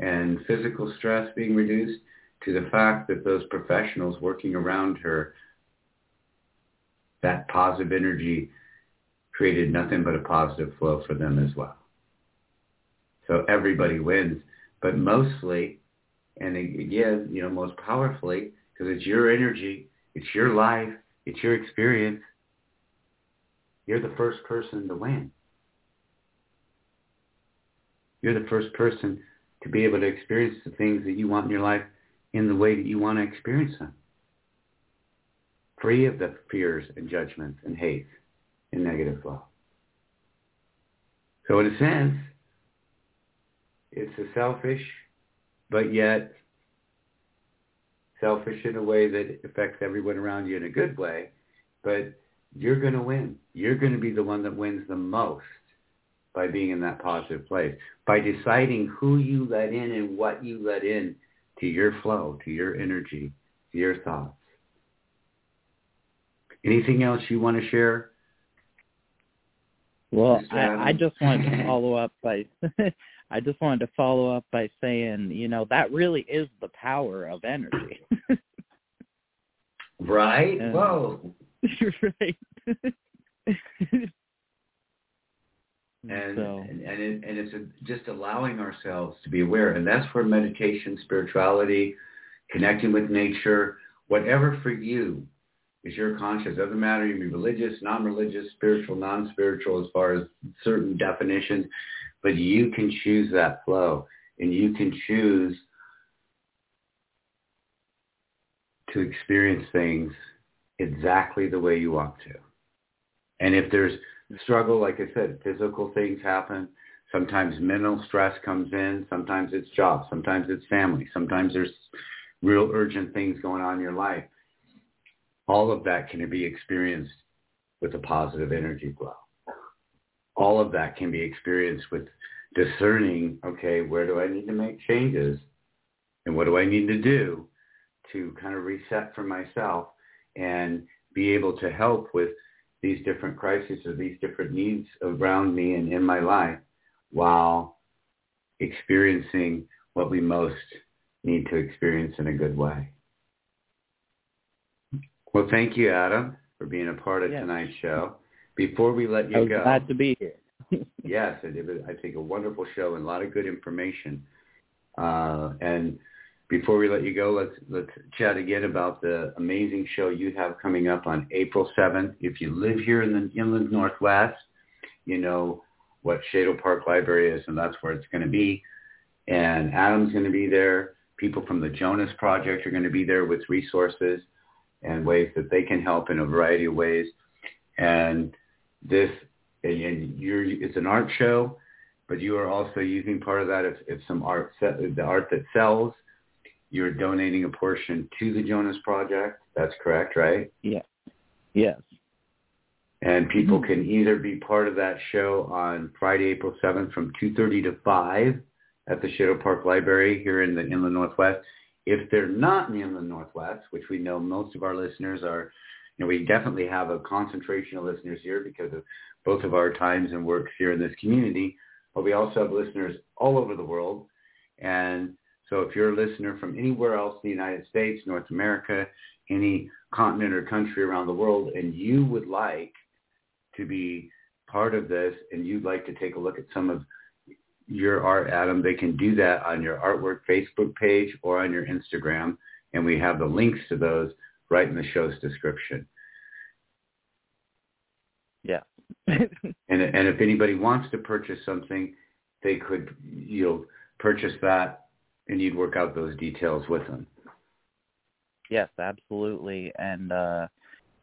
and physical stress being reduced to the fact that those professionals working around her, that positive energy created nothing but a positive flow for them as well. So everybody wins, but mostly, and again, you know, most powerfully, because it's your energy, it's your life, it's your experience. You're the first person to win. You're the first person to be able to experience the things that you want in your life in the way that you want to experience them. free of the fears and judgments and hate and negative flow. So in a sense, it's a selfish, but yet selfish in a way that affects everyone around you in a good way, but you're going to win. You're going to be the one that wins the most by being in that positive place, by deciding who you let in and what you let in to your flow, to your energy, to your thoughts. Anything else you want to share? Well, I, I um, just wanted to follow up by I just wanted to follow up by saying, you know, that really is the power of energy. right? And, Whoa. right. and so. and and, it, and it's a, just allowing ourselves to be aware, and that's where meditation, spirituality, connecting with nature, whatever for you is your conscious. Doesn't matter you be religious, non-religious, spiritual, non-spiritual, as far as certain definitions, but you can choose that flow, and you can choose to experience things exactly the way you want to. And if there's struggle, like I said, physical things happen. Sometimes mental stress comes in. Sometimes it's job. Sometimes it's family. Sometimes there's real urgent things going on in your life. All of that can be experienced with a positive energy flow. All of that can be experienced with discerning, okay, where do I need to make changes? And what do I need to do to kind of reset for myself and be able to help with these different crises or these different needs around me and in my life while experiencing what we most need to experience in a good way. Well, thank you, Adam, for being a part of yes. tonight's show. Before we let you I was go, glad to be here. yes, it was, I think a wonderful show and a lot of good information. Uh, and before we let you go, let's let's chat again about the amazing show you have coming up on April 7th. If you live here in the inland Northwest, you know what Shadle Park Library is, and that's where it's going to be. And Adam's going to be there. People from the Jonah's Project are going to be there with resources and ways that they can help in a variety of ways. And this, and you're, it's an art show, but you are also using part of that if, if some art, the art that sells you're donating a portion to the Jonah's Project. That's correct, right? Yeah. Yes. And people mm-hmm. can either be part of that show on Friday, April 7th from 2.30 to 5 at the Shadle Park Library here in the Inland Northwest. If they're not in the Inland Northwest, which we know most of our listeners are, you know, we definitely have a concentration of listeners here because of both of our times and works here in this community, but we also have listeners all over the world. And so if you're a listener from anywhere else in the United States, North America, any continent or country around the world, and you would like to be part of this and you'd like to take a look at some of your art, Adam, they can do that on your artwork Facebook page or on your Instagram. And we have the links to those right in the show's description. Yeah. and and if anybody wants to purchase something, they could you know purchase that and you'd work out those details with them. Yes, absolutely. And uh,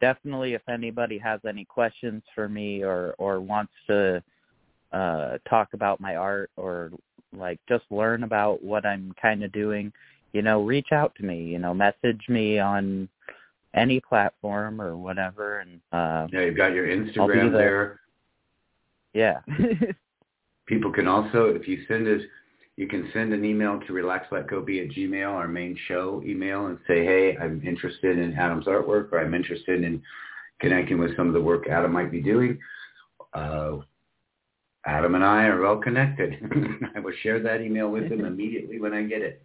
definitely if anybody has any questions for me or, or wants to uh, talk about my art or like just learn about what I'm kind of doing, you know, reach out to me, you know, message me on any platform or whatever. And uh, yeah, you've got your Instagram there. Yeah. People can also, if you send us you can send an email to relaxletgobe at Gmail, our main show email, and say, hey, I'm interested in Adam's artwork, or I'm interested in connecting with some of the work Adam might be doing. Uh, Adam and I are well connected. I will share that email with him immediately when I get it.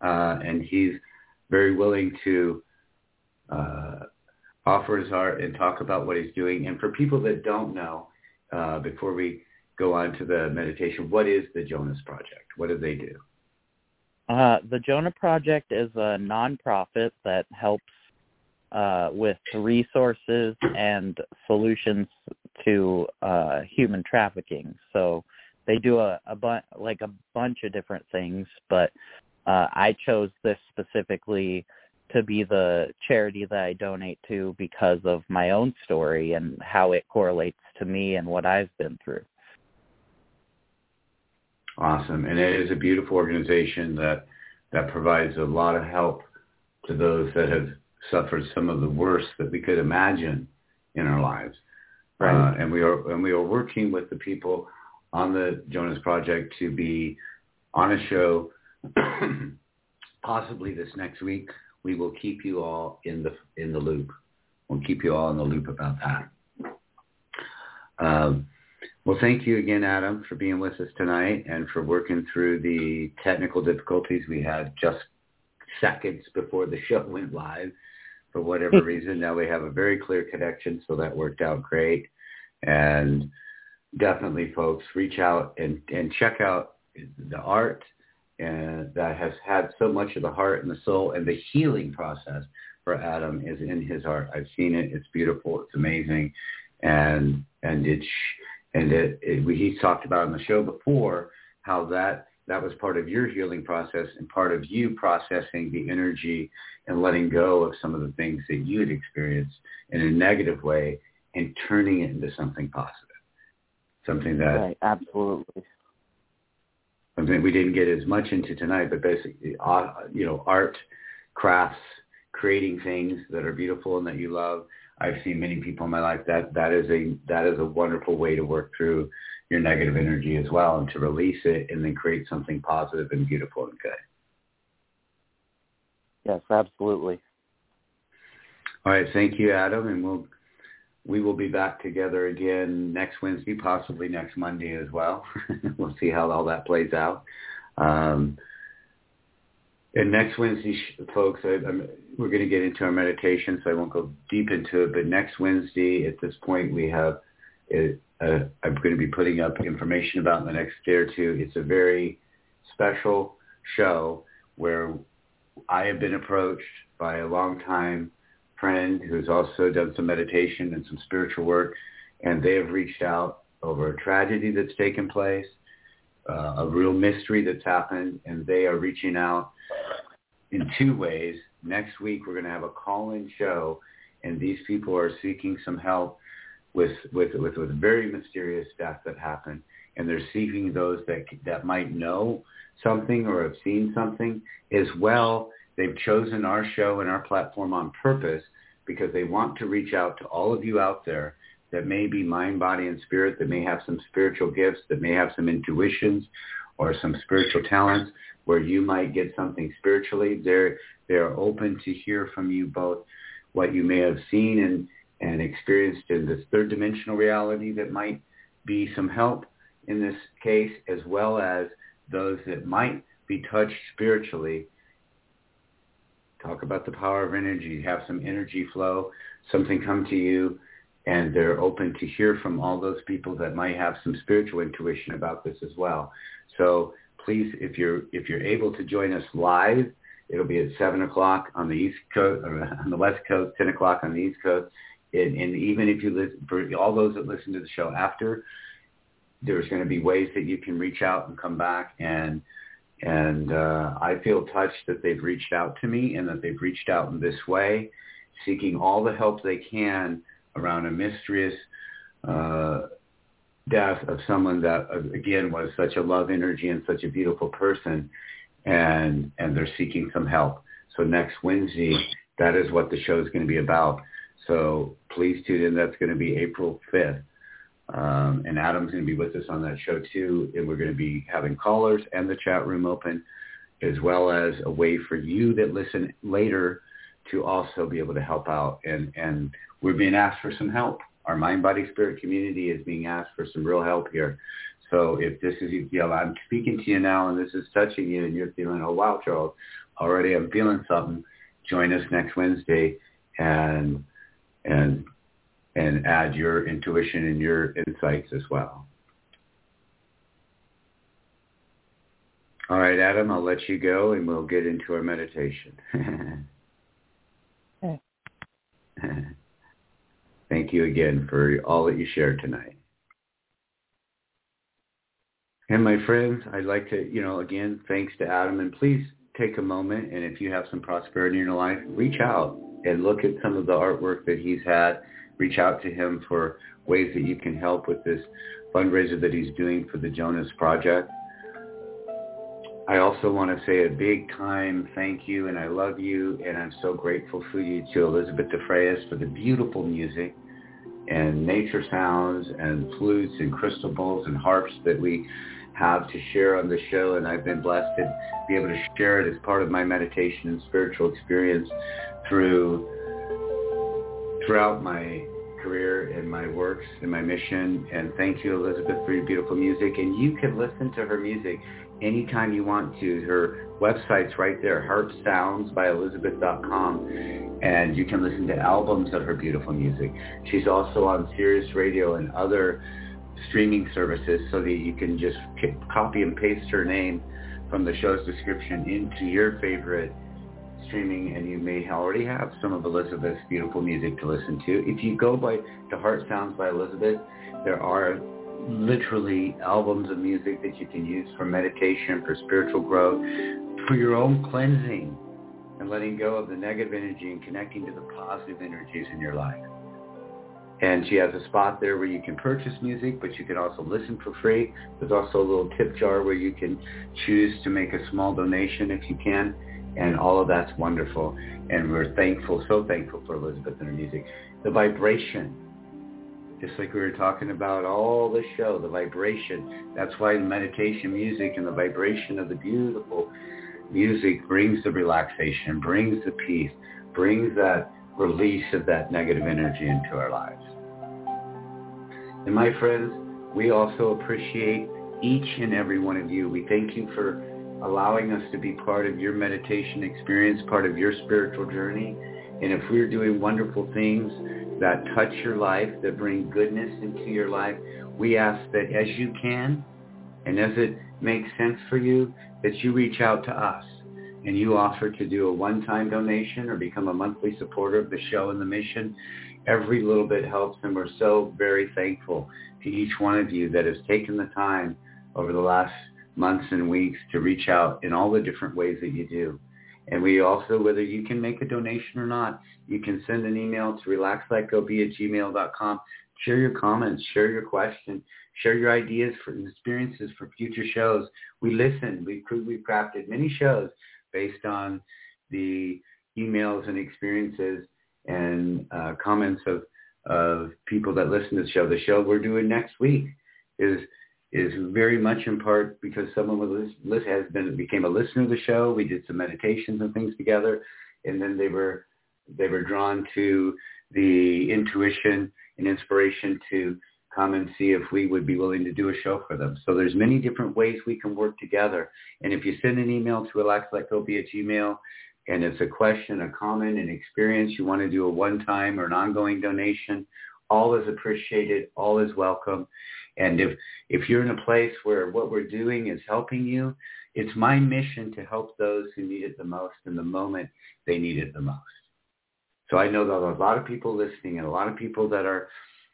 Uh, and he's very willing to uh, offer his art and talk about what he's doing. And for people that don't know, uh, before we go on to the meditation, what is the Jonah's Project? What do they do? Uh, the Jonah Project is a nonprofit that helps uh, with resources and solutions to uh, human trafficking. So they do a, a bu- like a bunch of different things, but uh, I chose this specifically to be the charity that I donate to because of my own story and how it correlates to me and what I've been through. Awesome. And it is a beautiful organization that that provides a lot of help to those that have suffered some of the worst that we could imagine in our lives. Right. Uh, and we are and we are working with the people on the Jonah's Project to be on a show possibly this next week. We will keep you all in the in the loop. We'll keep you all in the loop about that. Um, well, thank you again, Adam, for being with us tonight and for working through the technical difficulties we had just seconds before the show went live. For whatever reason, now we have a very clear connection, so that worked out great. And definitely, folks, reach out and, and check out the art and that has had so much of the heart and the soul and the healing process for Adam is in his art. I've seen it. It's beautiful. It's amazing. And, and it's, and it, it, we, he talked about on the show before how that that was part of your healing process and part of you processing the energy and letting go of some of the things that you had experienced in a negative way and turning it into something positive. Something that right, absolutely. Something we didn't get as much into tonight, but basically, uh, you know, art, crafts, creating things that are beautiful and that you love. I've seen many people in my life that that is a that is a wonderful way to work through your negative energy as well and to release it and then create something positive and beautiful and good. Yes, absolutely. All right, thank you, Adam, and we'll we will be back together again next Wednesday, possibly next Monday as well. we'll see how all that plays out. Um, and next Wednesday, folks, I, we're going to get into our meditation, so I won't go deep into it. But next Wednesday, at this point, we have I'm going to be putting up information about in the next day or two. It's a very special show where I have been approached by a long-time friend who's also done some meditation and some spiritual work, and they have reached out over a tragedy that's taken place, uh, a real mystery that's happened, and they are reaching out in two ways. Next week, we're going to have a call-in show, and these people are seeking some help with with with, with very mysterious death that happened, and they're seeking those that that might know something or have seen something as well. They've chosen our show and our platform on purpose because they want to reach out to all of you out there that may be mind, body, and spirit, that may have some spiritual gifts, that may have some intuitions or some spiritual talents where you might get something spiritually. They're, they're open to hear from you both what you may have seen and, and experienced in this third dimensional reality that might be some help in this case, as well as those that might be touched spiritually. Talk about the power of energy. Have some energy flow, something come to you, and they're open to hear from all those people that might have some spiritual intuition about this as well. So please, if you're if you're able to join us live, it'll be at seven o'clock on the east coast, or on the west coast, ten o'clock on the east coast. And, and even if you listen, for all those that listen to the show after, there's going to be ways that you can reach out and come back and and uh, I feel touched that they've reached out to me and that they've reached out in this way, seeking all the help they can around a mysterious uh, death of someone that again was such a love energy and such a beautiful person, and and they're seeking some help. So next Wednesday, that is what the show is going to be about. So please tune in. That's going to be April 5th. Um, and Adam's going to be with us on that show too. And we're going to be having callers and the chat room open, as well as a way for you that listen later to also be able to help out. And, and we're being asked for some help. Our mind, body, spirit community is being asked for some real help here. So if this is, you know, I'm speaking to you now and this is touching you and you're feeling, oh, wow, Charles, already I'm feeling something, join us next Wednesday and, and and add your intuition and your insights as well. All right, Adam, I'll let you go and we'll get into our meditation. Thank you again for all that you shared tonight. And my friends, I'd like to, you know, again, thanks to Adam. And please, take a moment and if you have some prosperity in your life, reach out and look at some of the artwork that he's had. Reach out to him for ways that you can help with this fundraiser that he's doing for the Jonah's Project. I also want to say a big time thank you and I love you and I'm so grateful for you to Elissabeth DeFreitas for the beautiful music and nature sounds and flutes and crystal bowls and harps that we have to share on the show and I've been blessed to be able to share it as part of my meditation and spiritual experience through throughout my career and my works and my mission. And thank you Elissabeth for your beautiful music. And you can listen to her music anytime you want to. Her website's right there, heartsoundsbyelissabeth.com, and you can listen to albums of her beautiful music. She's also on Sirius Radio and other streaming services so that you can just copy and paste her name from the show's description into your favorite streaming and you may already have some of Elissabeth's beautiful music to listen to. If you go by the Heart Sounds by Elissabeth, there are literally albums of music that you can use for meditation, for spiritual growth, for your own cleansing and letting go of the negative energy and connecting to the positive energies in your life. And she has a spot there where you can purchase music, but you can also listen for free. There's also a little tip jar where you can choose to make a small donation if you can. And all of that's wonderful. And we're thankful, so thankful for Elissabeth and her music. The vibration just like we were talking about all the show, the vibration. That's why the meditation music and the vibration of the beautiful music brings the relaxation, brings the peace, brings that release of that negative energy into our lives. And my friends, we also appreciate each and every one of you. We thank you for allowing us to be part of your meditation experience, part of your spiritual journey. And if we're doing wonderful things that touch your life, that bring goodness into your life, we ask that as you can and as it makes sense for you, that you reach out to us and you offer to do a one-time donation or become a monthly supporter of the show and the mission. Every little bit helps and we're so very thankful to each one of you that has taken the time over the last months and weeks to reach out in all the different ways that you do. And we also, whether you can make a donation or not, you can send an email to relaxletgobe at gmail.com. Share your comments, share your questions, share your ideas for experiences for future shows. We listen. We've, we've crafted many shows based on the emails and experiences and uh, comments of, of people that listen to the show. The show we're doing next week is is very much in part because someone was has been became a listener of the show. We did some meditations and things together, and then they were they were drawn to the intuition and inspiration to come and see if we would be willing to do a show for them. So there's many different ways we can work together. And if you send an email to relaxletgobe at gmail and it's a question, a comment, an experience, you want to do a one-time or an ongoing donation, all is appreciated, all is welcome. And if, if you're in a place where what we're doing is helping you, it's my mission to help those who need it the most in the moment they need it the most. So I know that a lot of people listening and a lot of people that are,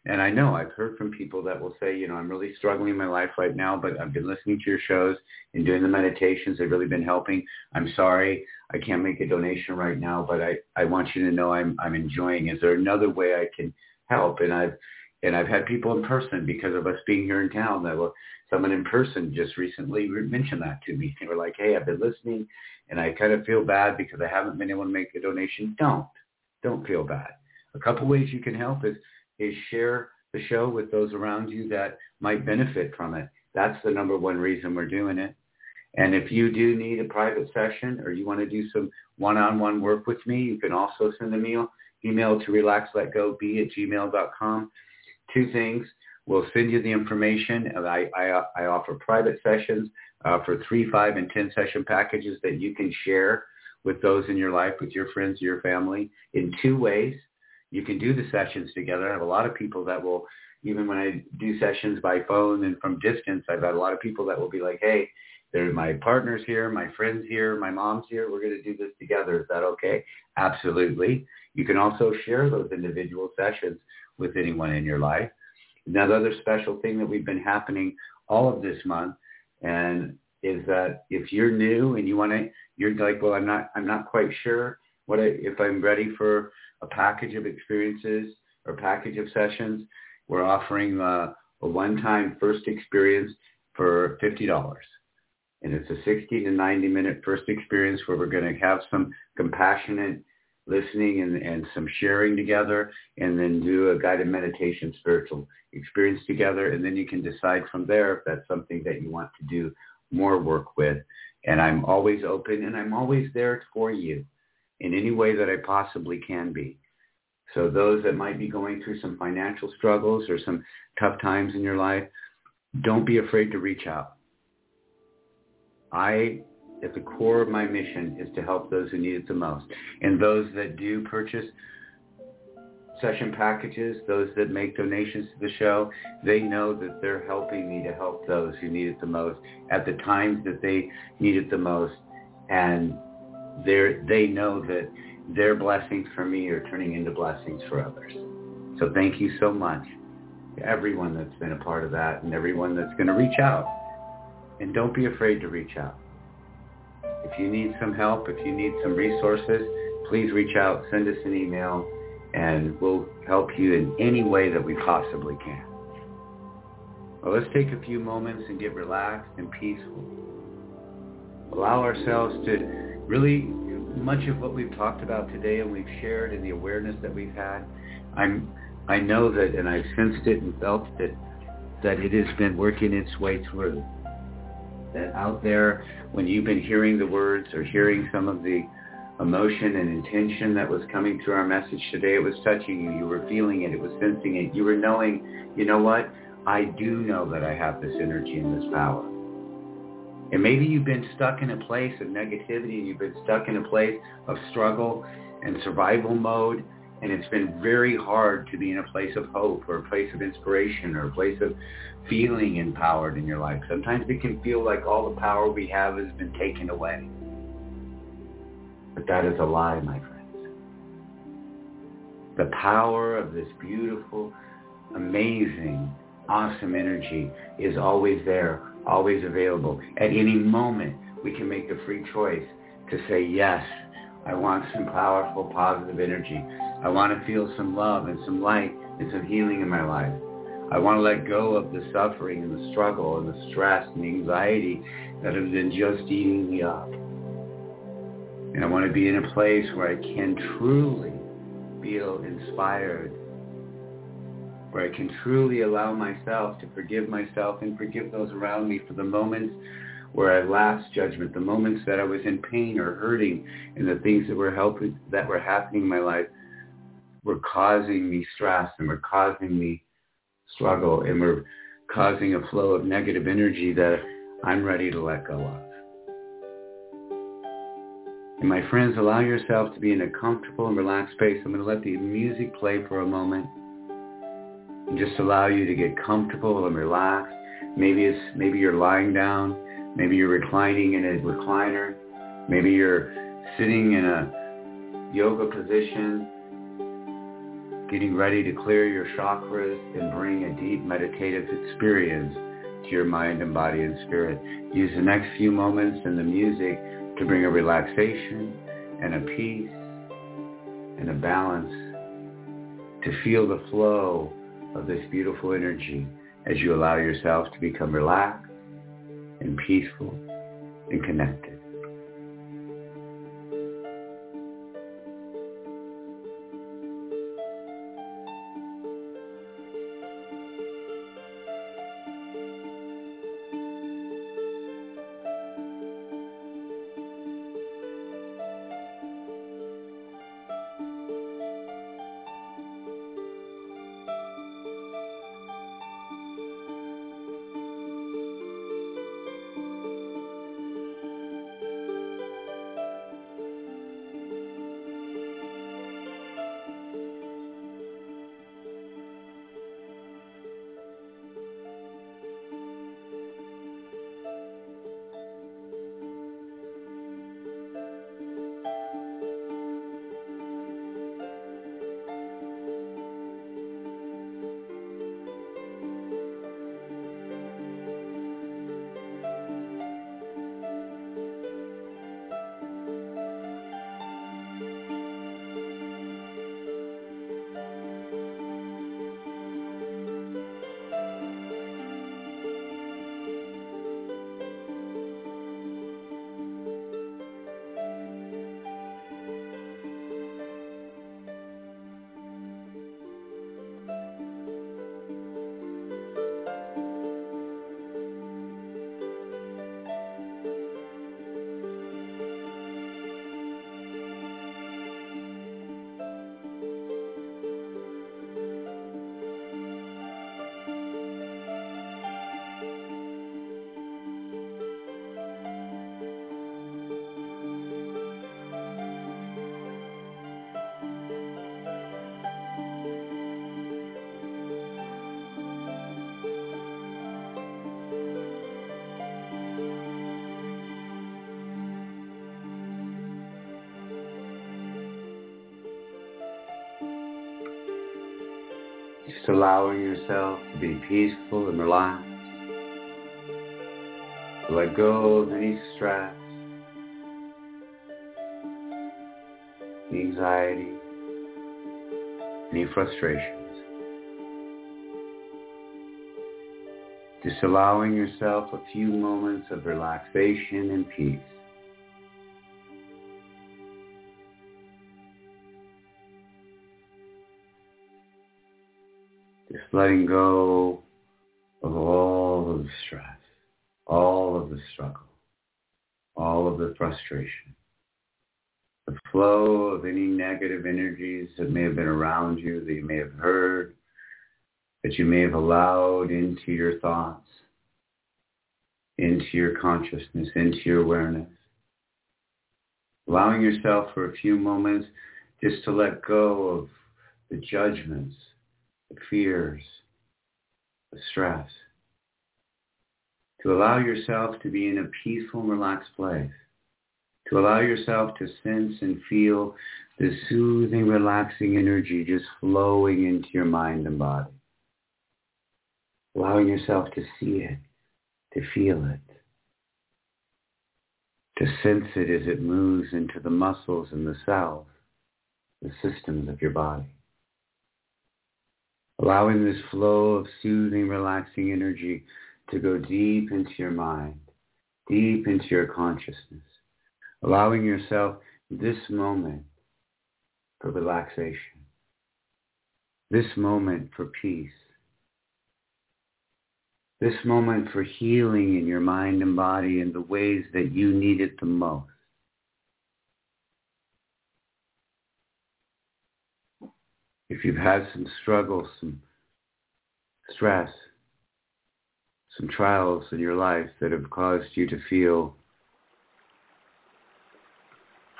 and I know I've heard from people that will say, you know, I'm really struggling in my life right now, but I've been listening to your shows and doing the meditations. They've really been helping. I'm sorry I can't make a donation right now, but I, I want you to know I'm, I'm enjoying. Is there another way I can help? And I've, and I've had people in person because of us being here in town that will, someone in person just recently mentioned that to me. They were like, hey, I've been listening and I kind of feel bad because I haven't been able to make a donation. Don't. Don't feel bad. A couple ways you can help is, is share the show with those around you that might benefit from it. That's the number one reason we're doing it. And if you do need a private session or you want to do some one-on-one work with me, you can also send an email, email to relaxletgobe at gmail.com two things. We'll send you the information. I, I, I offer private sessions uh, for three, five, and 10 session packages that you can share with those in your life, with your friends, your family, in two ways. You can do the sessions together. I have a lot of people that will, even when I do sessions by phone and from distance, I've had a lot of people that will be like, hey, there's my partner's here, my friend's here, my mom's here. We're going to do this together. Is that okay? Absolutely. You can also share those individual sessions with anyone in your life. Another special thing that we've been happening all of this month, and is that if you're new and you want to, you're like, well, I'm not, I'm not quite sure what I, if I'm ready for a package of experiences or package of sessions. We're offering uh, a one-time first experience for $50. And it's a 60 to 90 minute first experience where we're going to have some compassionate listening and, and some sharing together and then do a guided meditation spiritual experience together. And then you can decide from there if that's something that you want to do more work with. And I'm always open and I'm always there for you in any way that I possibly can be. So those that might be going through some financial struggles or some tough times in your life, don't be afraid to reach out. I, at the core of my mission, is to help those who need it the most. And those that do purchase session packages, those that make donations to the show, they know that they're helping me to help those who need it the most at the times that they need it the most. And they they know that their blessings for me are turning into blessings for others. So thank you so much to everyone that's been a part of that and everyone that's going to reach out. And don't be afraid to reach out. If you need some help, if you need some resources, please reach out, send us an email, and we'll help you in any way that we possibly can. Well, let's take a few moments and get relaxed and peaceful. Allow ourselves to really, much of what we've talked about today and we've shared and the awareness that we've had, I'm, I know that, and I've sensed it and felt it, that it has been working its way through. That out there, when you've been hearing the words or hearing some of the emotion and intention that was coming through our message today. It was touching you. You were feeling it. It was sensing it. You were knowing, you know what? I do know that I have this energy and this power. And maybe you've been stuck in a place of negativity and you've been stuck in a place of struggle and survival mode. And it's been very hard to be in a place of hope or a place of inspiration or a place of feeling empowered in your life. Sometimes it can feel like all the power we have has been taken away. But that is a lie, my friends. The power of this beautiful, amazing, awesome energy is always there, always available. At any moment, we can make the free choice to say, yes, I want some powerful, positive energy. I want to feel some love and some light and some healing in my life. I want to let go of the suffering and the struggle and the stress and the anxiety that have been just eating me up. And I want to be in a place where I can truly feel inspired, where I can truly allow myself to forgive myself and forgive those around me for the moments where I last judgment, the moments that I was in pain or hurting, and the things that were helping, that were happening in my life were causing me stress and were causing me struggle and were causing a flow of negative energy that I'm ready to let go of. And my friends, allow yourself to be in a comfortable and relaxed space. I'm going to let the music play for a moment and just allow you to get comfortable and relaxed. Maybe it's maybe you're lying down, maybe you're reclining in a recliner, maybe you're sitting in a yoga position, getting ready to clear your chakras and bring a deep meditative experience to your mind and body and spirit. Use the next few moments in the music to bring a relaxation and a peace and a balance to feel the flow of this beautiful energy as you allow yourself to become relaxed and peaceful and connected. Just allowing yourself to be peaceful and relaxed. Let go of any stress, anxiety, any frustrations. Just allowing yourself a few moments of relaxation and peace. Letting go of all of the stress, all of the struggle, all of the frustration, the flow of any negative energies that may have been around you, that you may have heard, that you may have allowed into your thoughts, into your consciousness, into your awareness. Allowing yourself for a few moments just to let go of the judgments, fears, the stress. To allow yourself to be in a peaceful and relaxed place. To allow yourself to sense and feel the soothing, relaxing energy just flowing into your mind and body allowing yourself to see it, to feel it, to sense it as it moves into the muscles and the cells, the systems of your body. Allowing this flow of soothing, relaxing energy to go deep into your mind, deep into your consciousness. Allowing yourself this moment for relaxation, this moment for peace, this moment for healing in your mind and body in the ways that you need it the most. If you've had some struggles, some stress, some trials in your life that have caused you to feel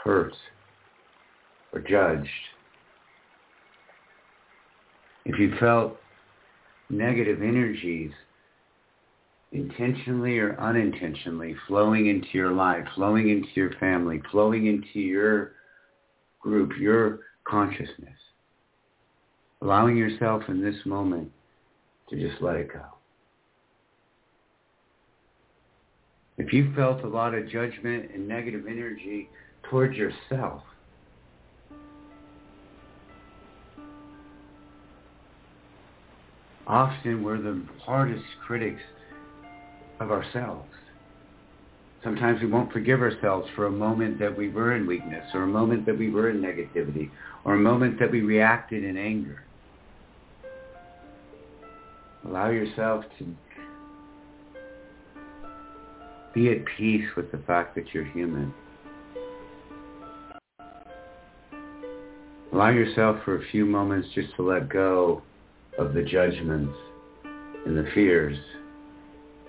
hurt or judged, if you felt negative energies intentionally or unintentionally flowing into your life, flowing into your family, flowing into your group, your consciousness. Allowing yourself in this moment to just let it go. If you felt a lot of judgment and negative energy towards yourself, often we're the hardest critics of ourselves. Sometimes we won't forgive ourselves for a moment that we were in weakness or a moment that we were in negativity or a moment that we reacted in anger. Allow yourself to be at peace with the fact that you're human. Allow yourself for a few moments just to let go of the judgments and the fears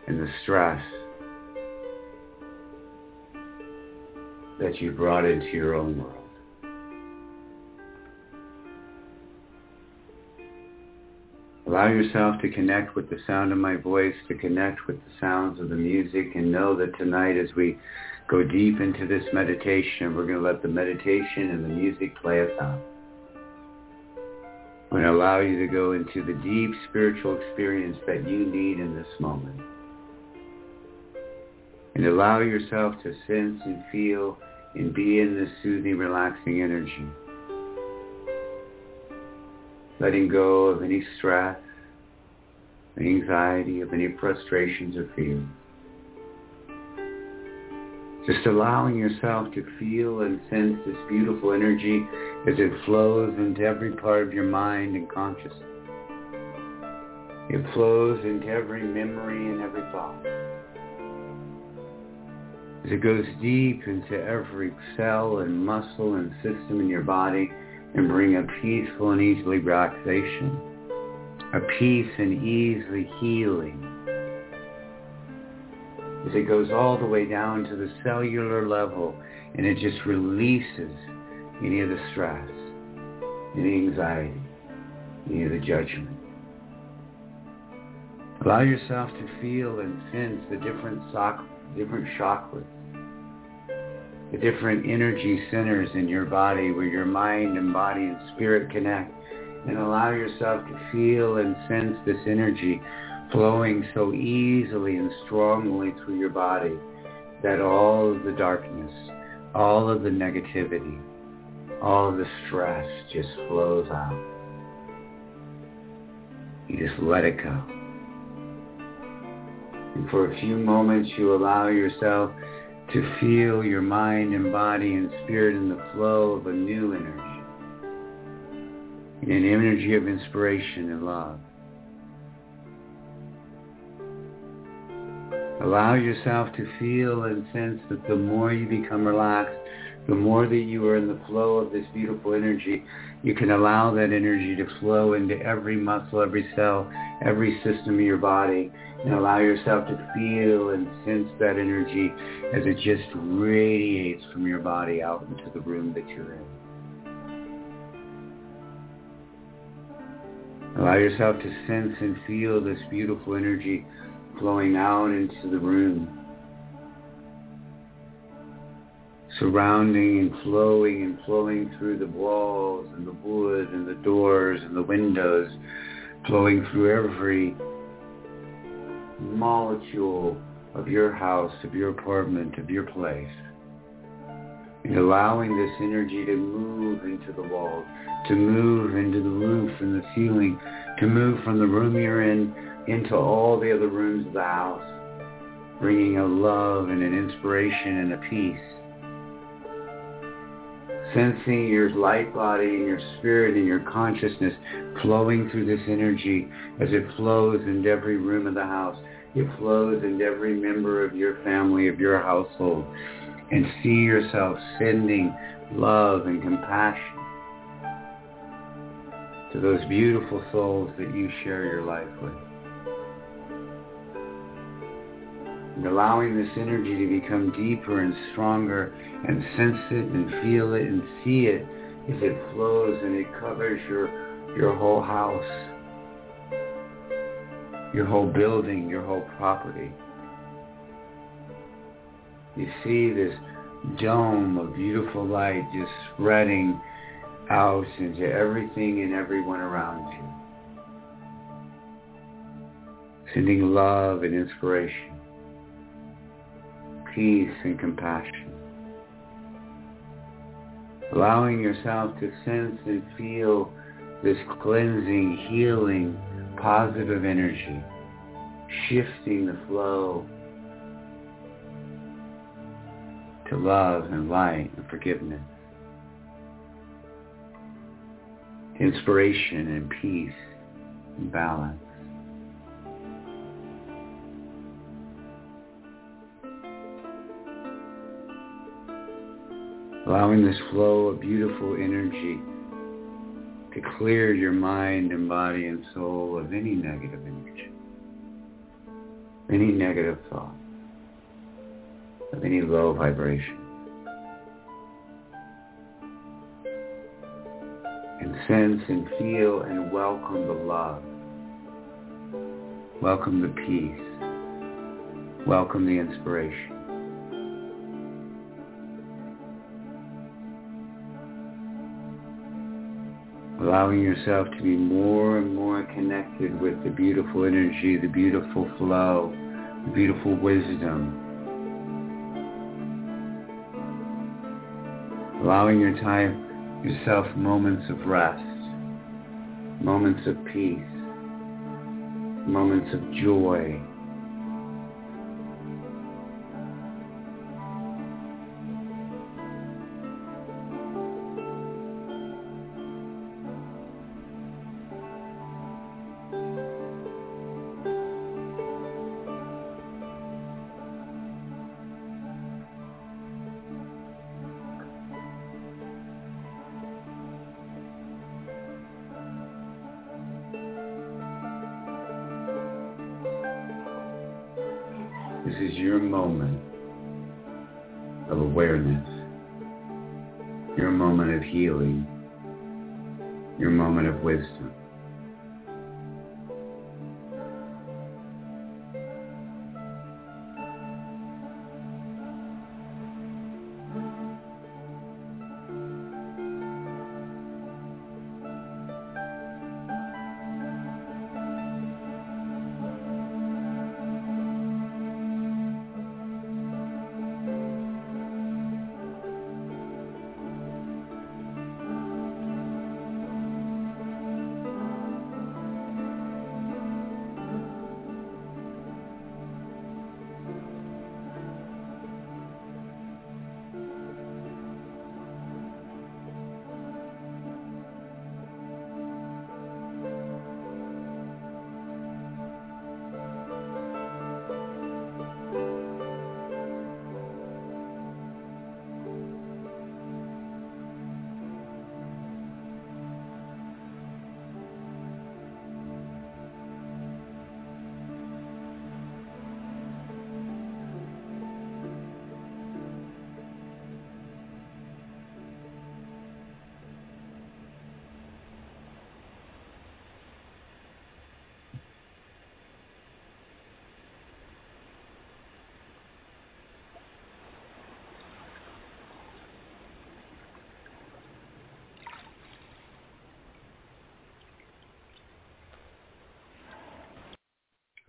and the stress that you brought into your own world. Allow yourself to connect with the sound of my voice, to connect with the sounds of the music, and know that tonight as we go deep into this meditation, we're going to let the meditation and the music play us out. I'm going to allow you to go into the deep spiritual experience that you need in this moment and allow yourself to sense and feel and be in this soothing, relaxing energy. Letting go of any stress, anxiety, of any frustrations or fears. Just allowing yourself to feel and sense this beautiful energy as it flows into every part of your mind and consciousness. It flows into every memory and every thought as it goes deep into every cell and muscle and system in your body and bring a peaceful and easily relaxation, a peace and easily healing. As it goes all the way down to the cellular level and it just releases any of the stress, any anxiety, any of the judgment. Allow yourself to feel and sense the different sock different chakras, the different energy centers in your body where your mind and body and spirit connect and allow yourself to feel and sense this energy flowing so easily and strongly through your body that all of the darkness, all of the negativity, all of the stress just flows out. You just let it go. And for a few moments you allow yourself to feel your mind and body and spirit in the flow of a new energy. An energy of inspiration and love. Allow yourself to feel and sense that the more you become relaxed, the more that you are in the flow of this beautiful energy, you can allow that energy to flow into every muscle, every cell, every system of your body, and allow yourself to feel and sense that energy as it just radiates from your body out into the room that you're in. Allow yourself to sense and feel this beautiful energy flowing out into the room. surrounding and flowing and flowing through the walls and the wood and the doors and the windows, flowing through every molecule of your house, of your apartment, of your place. And allowing this energy to move into the walls, to move into the roof and the ceiling, to move from the room you're in into all the other rooms of the house, bringing a love and an inspiration and a peace sensing your light body and your spirit and your consciousness flowing through this energy as it flows into every room of the house. It flows into every member of your family, of your household. And see yourself sending love and compassion to those beautiful souls that you share your life with. and allowing this energy to become deeper and stronger and sense it and feel it and see it as it flows and it covers your your whole house, your whole building, your whole property. You see this dome of beautiful light just spreading out into everything and everyone around you. Sending love and inspiration peace and compassion. Allowing yourself to sense and feel this cleansing, healing, positive energy, shifting the flow to love and light and forgiveness, inspiration and peace and balance. allowing this flow of beautiful energy to clear your mind and body and soul of any negative energy, any negative thought, of any low vibration. And sense and feel and welcome the love. Welcome the peace. Welcome the inspiration. Allowing yourself to be more and more connected with the beautiful energy, the beautiful flow, the beautiful wisdom. Allowing your time, yourself moments of rest, moments of peace, moments of joy,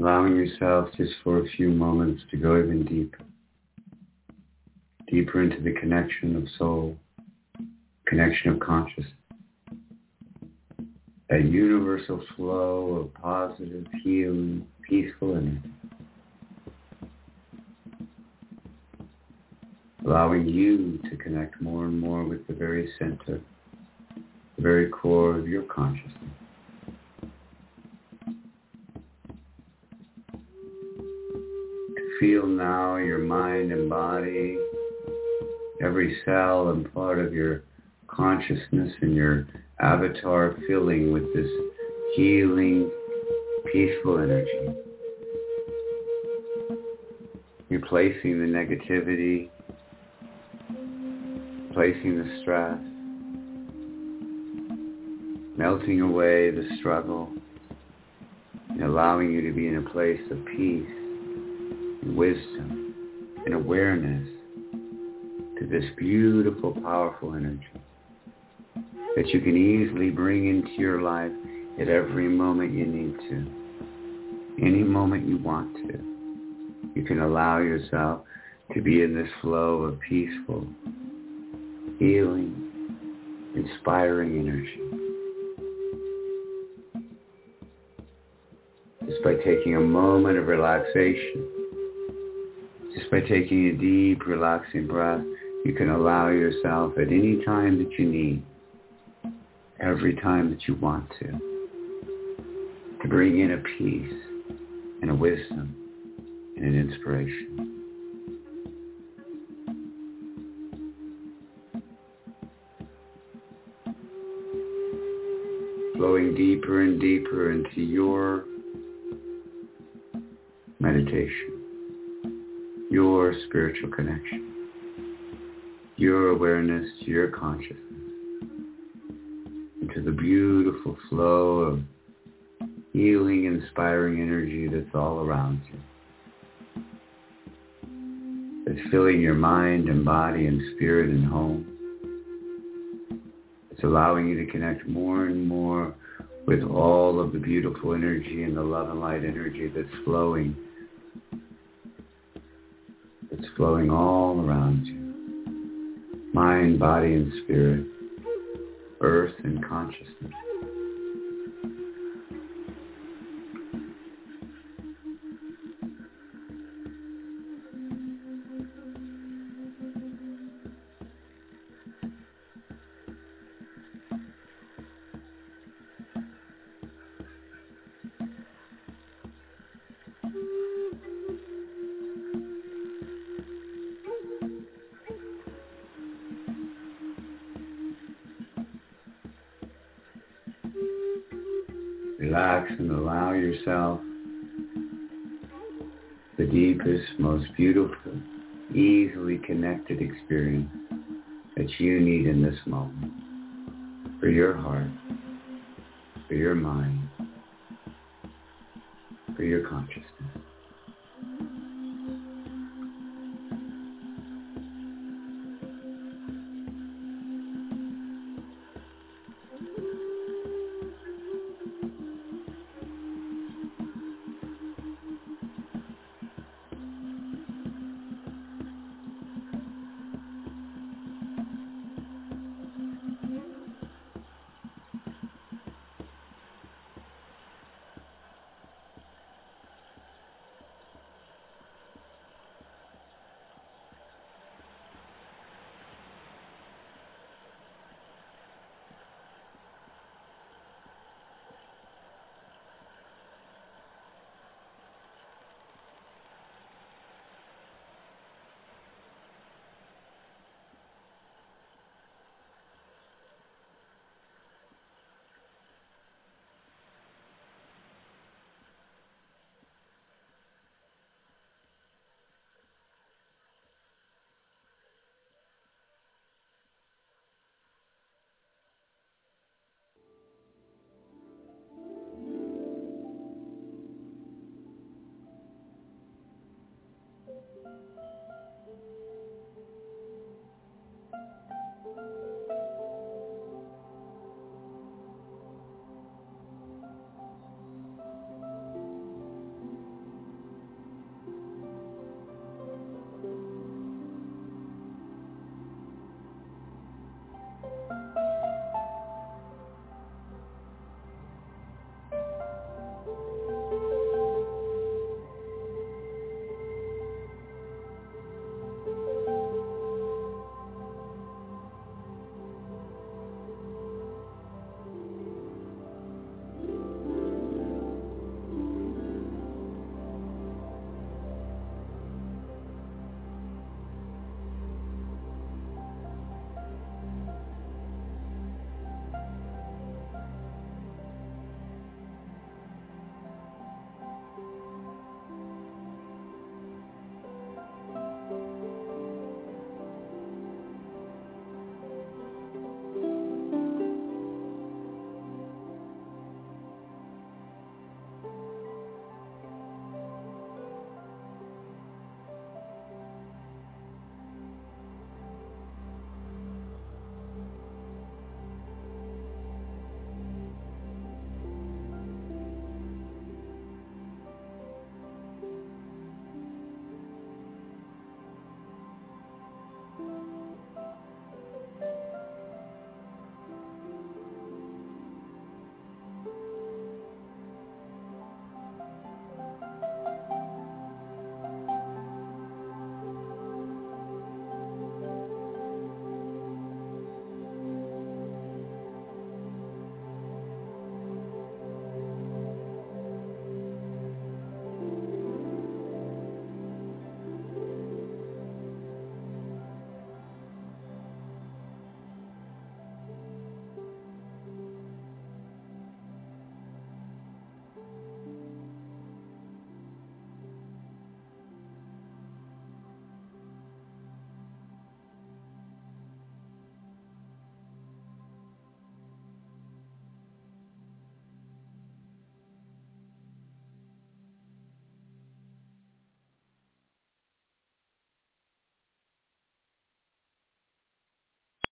allowing yourself just for a few moments to go even deeper, deeper into the connection of soul, connection of consciousness, that universal flow of positive, healing, peaceful energy. Allowing you to connect more and more with the very center, the very core of your consciousness. Feel now your mind and body, every cell and part of your consciousness and your avatar filling with this healing, peaceful energy. Replacing the negativity, placing the stress, melting away the struggle, and allowing you to be in a place of peace wisdom and awareness to this beautiful, powerful energy that you can easily bring into your life at every moment you need to. Any moment you want to. You can allow yourself to be in this flow of peaceful, healing, inspiring energy. Just by taking a moment of relaxation by taking a deep, relaxing breath, you can allow yourself at any time that you need, every time that you want to, to bring in a peace and a wisdom and an inspiration. Flowing deeper and deeper into your meditation your spiritual connection, your awareness to your consciousness, into the beautiful flow of healing, inspiring energy that's all around you. It's filling your mind and body and spirit and home. It's allowing you to connect more and more with all of the beautiful energy and the love and light energy that's flowing flowing all around you. Mind, body, and spirit. Earth and consciousness. Beautiful, easily connected experience that you need in this moment for your heart, for your mind,